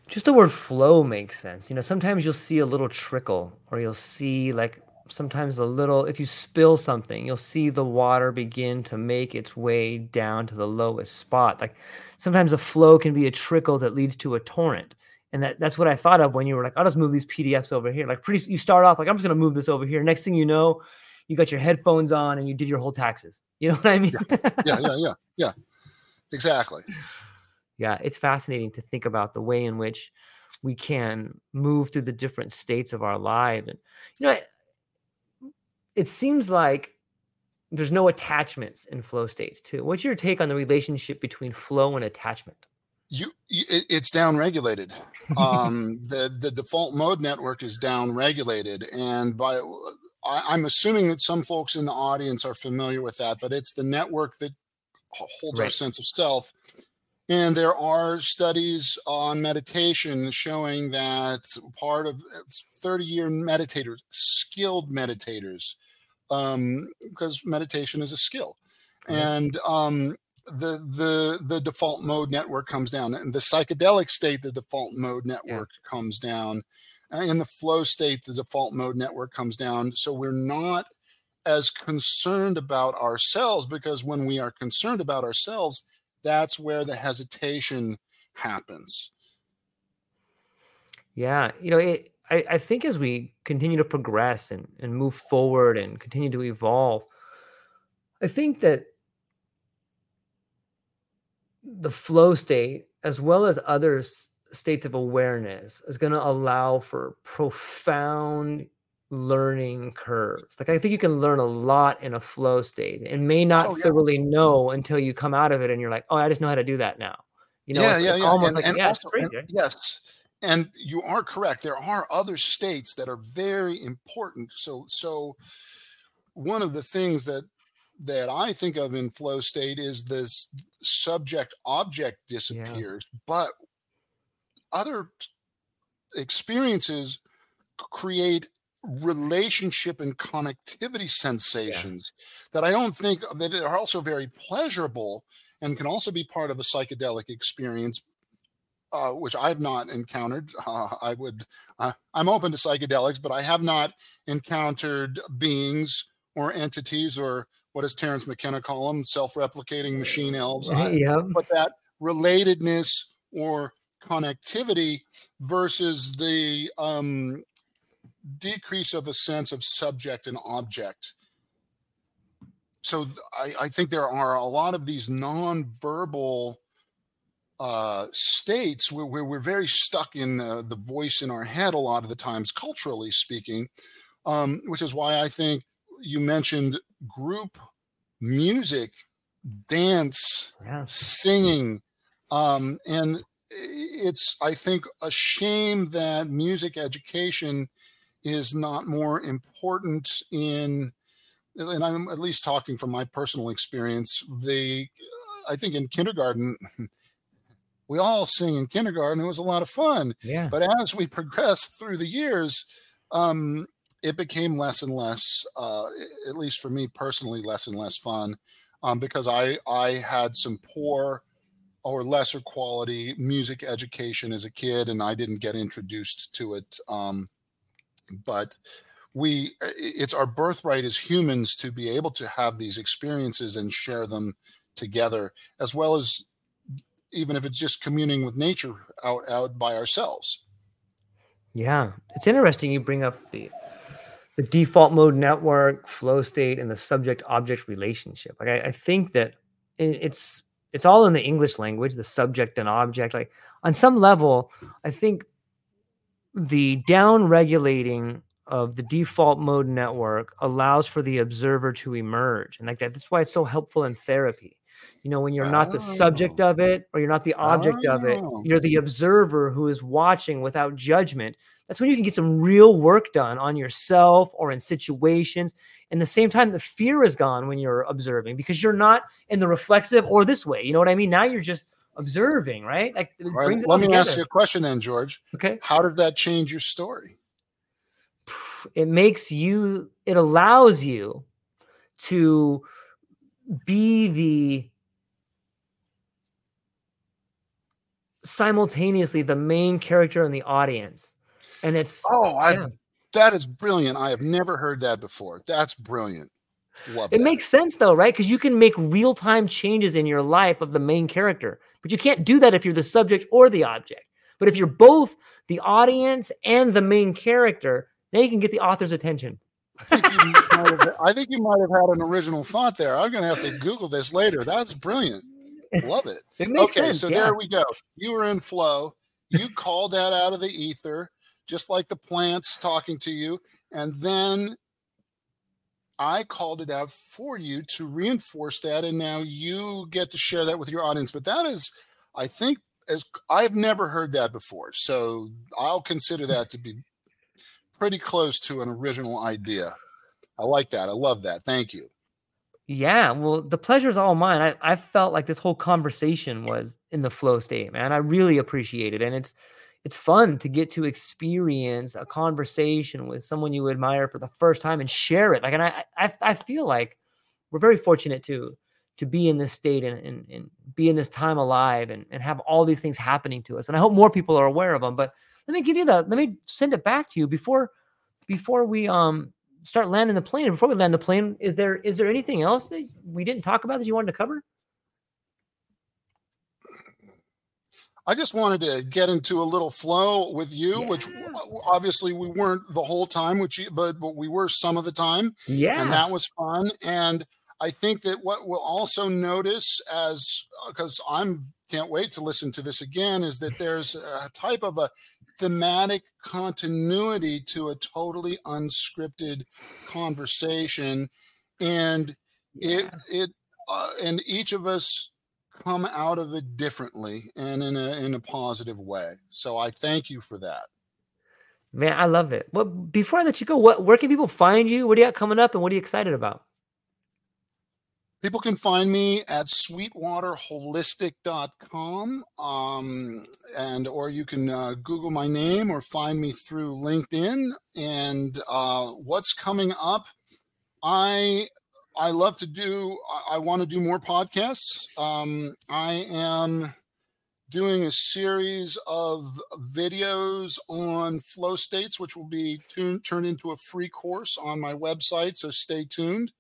[SPEAKER 1] just the word flow makes sense. You know, sometimes you'll see a little trickle or you'll see like sometimes a little if you spill something you'll see the water begin to make its way down to the lowest spot. Like sometimes a flow can be a trickle that leads to a torrent. And that, that's what i thought of when you were like i'll just move these pdfs over here. Like pretty you start off like i'm just going to move this over here. Next thing you know you got your headphones on and you did your whole taxes. You know what i mean?
[SPEAKER 2] Yeah. Yeah yeah yeah, yeah. exactly.
[SPEAKER 1] Yeah it's fascinating to think about the way in which we can move through the different states of our life. And you know it seems like there's no attachments in flow states too. What's your take on the relationship between flow and attachment?
[SPEAKER 2] You, it's down regulated. Um, [laughs] the the default mode network is down regulated, and by I, am assuming that some folks in the audience are familiar with that, but it's the network that holds right. our sense of self. And there are studies on meditation showing that part of 30 year meditators, skilled meditators, um, because meditation is a skill. And um, the the the default mode network comes down and the psychedelic state the default mode network yeah. comes down in the flow state the default mode network comes down so we're not as concerned about ourselves because when we are concerned about ourselves that's where the hesitation happens.
[SPEAKER 1] Yeah, you know, it, I, I think as we continue to progress and, and move forward and continue to evolve, I think that the flow state as well as other s- states of awareness, is going to allow for profound learning curves. Like I think you can learn a lot in a flow state and may not
[SPEAKER 2] Oh, yeah.
[SPEAKER 1] thoroughly know until you come out of it and you're like, oh, I just know how to do that now. You know,
[SPEAKER 2] yeah,
[SPEAKER 1] it's,
[SPEAKER 2] yeah,
[SPEAKER 1] it's
[SPEAKER 2] yeah.
[SPEAKER 1] almost
[SPEAKER 2] and,
[SPEAKER 1] like
[SPEAKER 2] and
[SPEAKER 1] yeah,
[SPEAKER 2] also-
[SPEAKER 1] crazy. right?
[SPEAKER 2] yes, and you are correct. There are other states that are very important. So, so one of the things that that I think of in flow state is this subject object disappears, but other experiences create relationship and connectivity sensations that I don't think that are also very pleasurable and can also be part of a psychedelic experience, uh, which I've not encountered. Uh, I would, uh, I'm open to psychedelics, but I have not encountered beings or entities or what does Terence McKenna call them? Self-replicating machine elves. [laughs] I,
[SPEAKER 1] yeah.
[SPEAKER 2] but that relatedness or connectivity versus the um, decrease of a sense of subject and object. So I, I think there are a lot of these non-verbal uh, states where, where we're very stuck in the, the voice in our head a lot of the times, culturally speaking, um, which is why I think you mentioned group music, dance,
[SPEAKER 1] Yeah.
[SPEAKER 2] singing um, and it's i think a shame that music education is not more important in and i'm at least talking from my personal experience the i think in kindergarten [laughs] we all sing in kindergarten it was a lot of fun
[SPEAKER 1] Yeah.
[SPEAKER 2] but as we progressed through the years um, it became less and less uh, at least for me personally less and less fun um, because i i had some poor or lesser quality music education as a kid and i didn't get introduced to it um, but we it's our birthright as humans to be able to have these experiences and share them together as well as even if it's just communing with nature out out by ourselves
[SPEAKER 1] Yeah, it's interesting you bring up the the default mode network, flow state, and the subject object relationship. Like I, I think that it's it's all in the English language, the subject and object. Like on some level, I think the down regulating of the default mode network allows for the observer to emerge, and like that. That's why it's so helpful in therapy. You know, when you're not the subject
[SPEAKER 2] Oh.
[SPEAKER 1] of it or you're not the object of it,
[SPEAKER 2] Oh.
[SPEAKER 1] you're the observer who is watching without judgment. That's when you can get some real work done on yourself or in situations. And the same time, the fear is gone when you're observing because you're not in the reflexive or this way. You know what I mean? Now you're just observing, right? Like
[SPEAKER 2] right,
[SPEAKER 1] brings it all
[SPEAKER 2] let me ask you a question then george
[SPEAKER 1] Okay.
[SPEAKER 2] how did that change your story [sighs]
[SPEAKER 1] It makes you, it allows you to be the simultaneously the main character in the audience. And it's
[SPEAKER 2] oh I,
[SPEAKER 1] Yeah.
[SPEAKER 2] that is brilliant i have never heard that before that's brilliant love
[SPEAKER 1] It
[SPEAKER 2] that.
[SPEAKER 1] makes sense though, right? Because you can make real time changes in your life of the main character, but you can't do that if you're the subject or the object. But if you're both the audience and the main character, then you can get the author's attention.
[SPEAKER 2] I think, you might have, I think you might have had an original thought there. I'm going to have to Google this later. That's brilliant. Love it. [laughs]
[SPEAKER 1] It
[SPEAKER 2] okay,
[SPEAKER 1] sense.
[SPEAKER 2] so
[SPEAKER 1] yeah.
[SPEAKER 2] there we go. You were in flow. You called that out of the ether, just like the plants talking to you. And then I called it out for you to reinforce that. And now you get to share that with your audience. But that is, I think, as I've never heard that before. So I'll consider that to be pretty close to an original idea. I like that. I love that. Thank you.
[SPEAKER 1] Yeah, well, the pleasure is all mine. I, I felt like this whole conversation was in the flow state, man. I really appreciate it. And it's it's fun to get to experience a conversation with someone you admire for the first time and share it. Like, and I I, I feel like we're very fortunate to to be in this state and, and, and be in this time alive and, and have all these things happening to us. And I hope more people are aware of them. But let me give you the let me send it back to you before before we um start landing the plane. Before we land the plane, is there is there anything else that we didn't talk about that you wanted to cover?
[SPEAKER 2] I just wanted to get into a little flow with you, which
[SPEAKER 1] Yeah.
[SPEAKER 2] w- obviously we weren't the whole time, which you, but but we were some of the time,
[SPEAKER 1] Yeah.
[SPEAKER 2] and that was fun. And I think that what we'll also notice as uh, because I'm can't wait to listen to this again is that there's a type of a thematic continuity to a totally unscripted conversation and it it uh, and each of us come out of it differently and in a in a positive way so i thank you for that
[SPEAKER 1] Man, I love it. Well, before I let you go, what where can people find you? What do you got coming up and what are you excited about?
[SPEAKER 2] People can find me at sweetwaterholistic.com um, and or you can uh, Google my name or find me through LinkedIn. And uh, what's coming up? I I love to do. I, I want to do more podcasts. Um, I am doing a series of videos on flow states, which will be tuned, turned into a free course on my website. So stay tuned.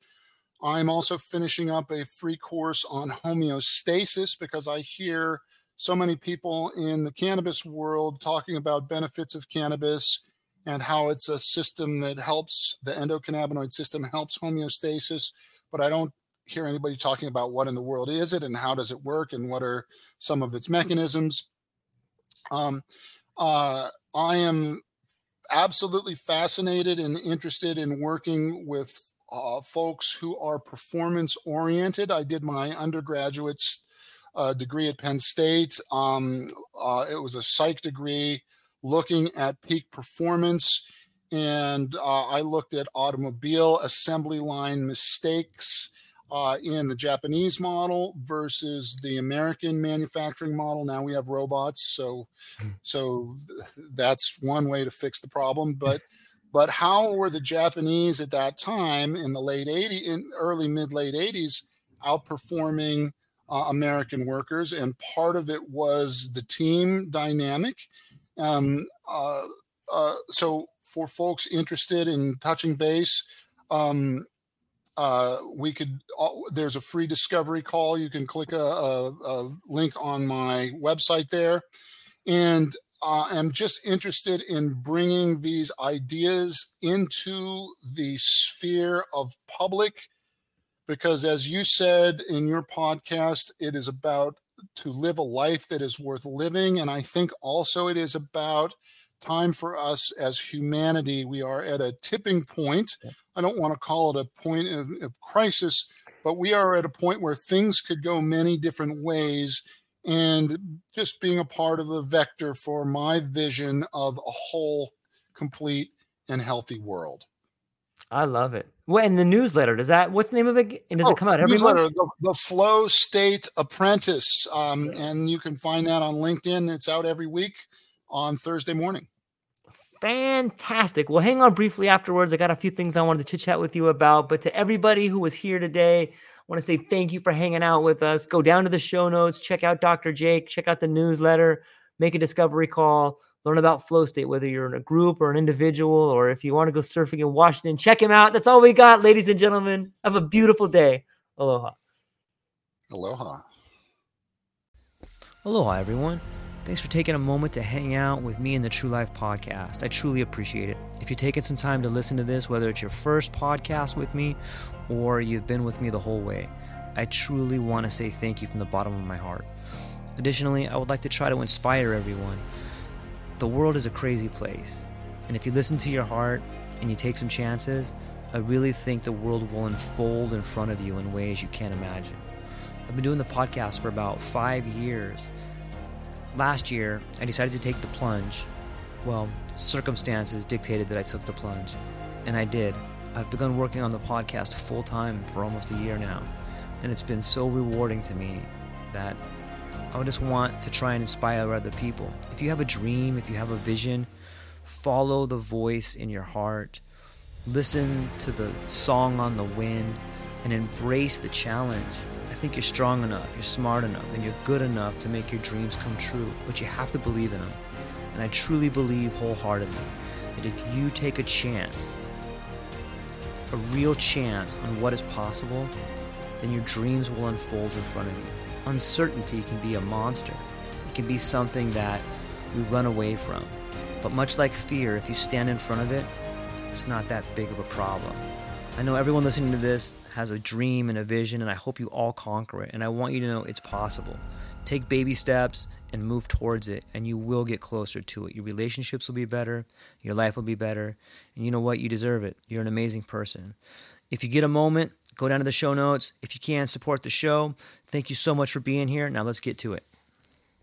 [SPEAKER 2] I'm also finishing up a free course on homeostasis because I hear so many people in the cannabis world talking about benefits of cannabis and how it's a system that helps the endocannabinoid system helps homeostasis but i don't hear anybody talking about what in the world is it and how does it work and what are some of its mechanisms. Um, uh, i am absolutely fascinated and interested in working with uh, folks who are performance oriented. I did my undergraduate uh, degree at Penn State. Um, uh, it was a psych degree looking at peak performance. And uh, I looked at automobile assembly line mistakes uh, in the Japanese model versus the American manufacturing model. Now we have robots, so hmm. so that's one way to fix the problem. But but how were the Japanese at that time in the late 80s, in early mid late 80s, outperforming uh, American workers? And part of it was the team dynamic. Um, uh, uh, so for folks interested in touching base, um, uh, we could. Uh, there's a free discovery call. You can click a, a, a link on my website there, and uh, am just interested in bringing these ideas into the sphere of public because, as you said in your podcast, it is about to live a life that is worth living. And I think also it is about time for us as humanity. We are at a tipping point. I don't want to call it a point of, of crisis, but we are at a point where things could go many different ways and just being a part of a vector for my vision of a whole, complete, and healthy world.
[SPEAKER 1] I love it. Well, and the newsletter does that? What's the name of it? And does oh, it come out every
[SPEAKER 2] newsletter,
[SPEAKER 1] month?
[SPEAKER 2] The, the Flow State Apprentice, um, and you can find that on LinkedIn. It's out every week on Thursday morning.
[SPEAKER 1] Fantastic. Well, hang on briefly afterwards. I got a few things I wanted to chit chat with you about. But to everybody who was here today, want to say thank you for hanging out with us. Go down to the show notes, check out Dr. Jake, check out the newsletter, make a discovery call, learn about flow state, whether you're in a group or an individual, or if you want to go surfing in Washington, check him out. That's all we got, ladies and gentlemen. Have a beautiful day. Aloha.
[SPEAKER 2] Aloha.
[SPEAKER 1] Aloha, everyone. Thanks for taking a moment to hang out with me in the True Life podcast. I truly appreciate it. If you're taking some time to listen to this, whether it's your first podcast with me or you've been with me the whole way, I truly want to say thank you from the bottom of my heart. Additionally, I would like to try to inspire everyone. The world is a crazy place, and if you listen to your heart and you take some chances, I really think the world will unfold in front of you in ways you can't imagine. I've been doing the podcast for about five years Last year, I decided to take the plunge. Well, circumstances dictated that I took the plunge, and I did. I've begun working on the podcast full time for almost a year now, and it's been so rewarding to me that I just want to try and inspire other people. If you have a dream, if you have a vision, follow the voice in your heart, listen to the song on the wind, and embrace the challenge I think you're strong enough, you're smart enough, and you're good enough to make your dreams come true, but you have to believe in them. And I truly believe wholeheartedly that if you take a chance, a real chance on what is possible, then your dreams will unfold in front of you. Uncertainty can be a monster. It can be something that we run away from. But much like fear, if you stand in front of it, it's not that big of a problem. I know everyone listening to this has a dream and a vision, and I hope you all conquer it. And I want you to know it's possible. Take baby steps and move towards it, and you will get closer to it. Your relationships will be better, your life will be better, and you know what? You deserve it. You're an amazing person. If you get a moment, go down to the show notes. If you can, support the show. Thank you so much for being here. Now let's get to it.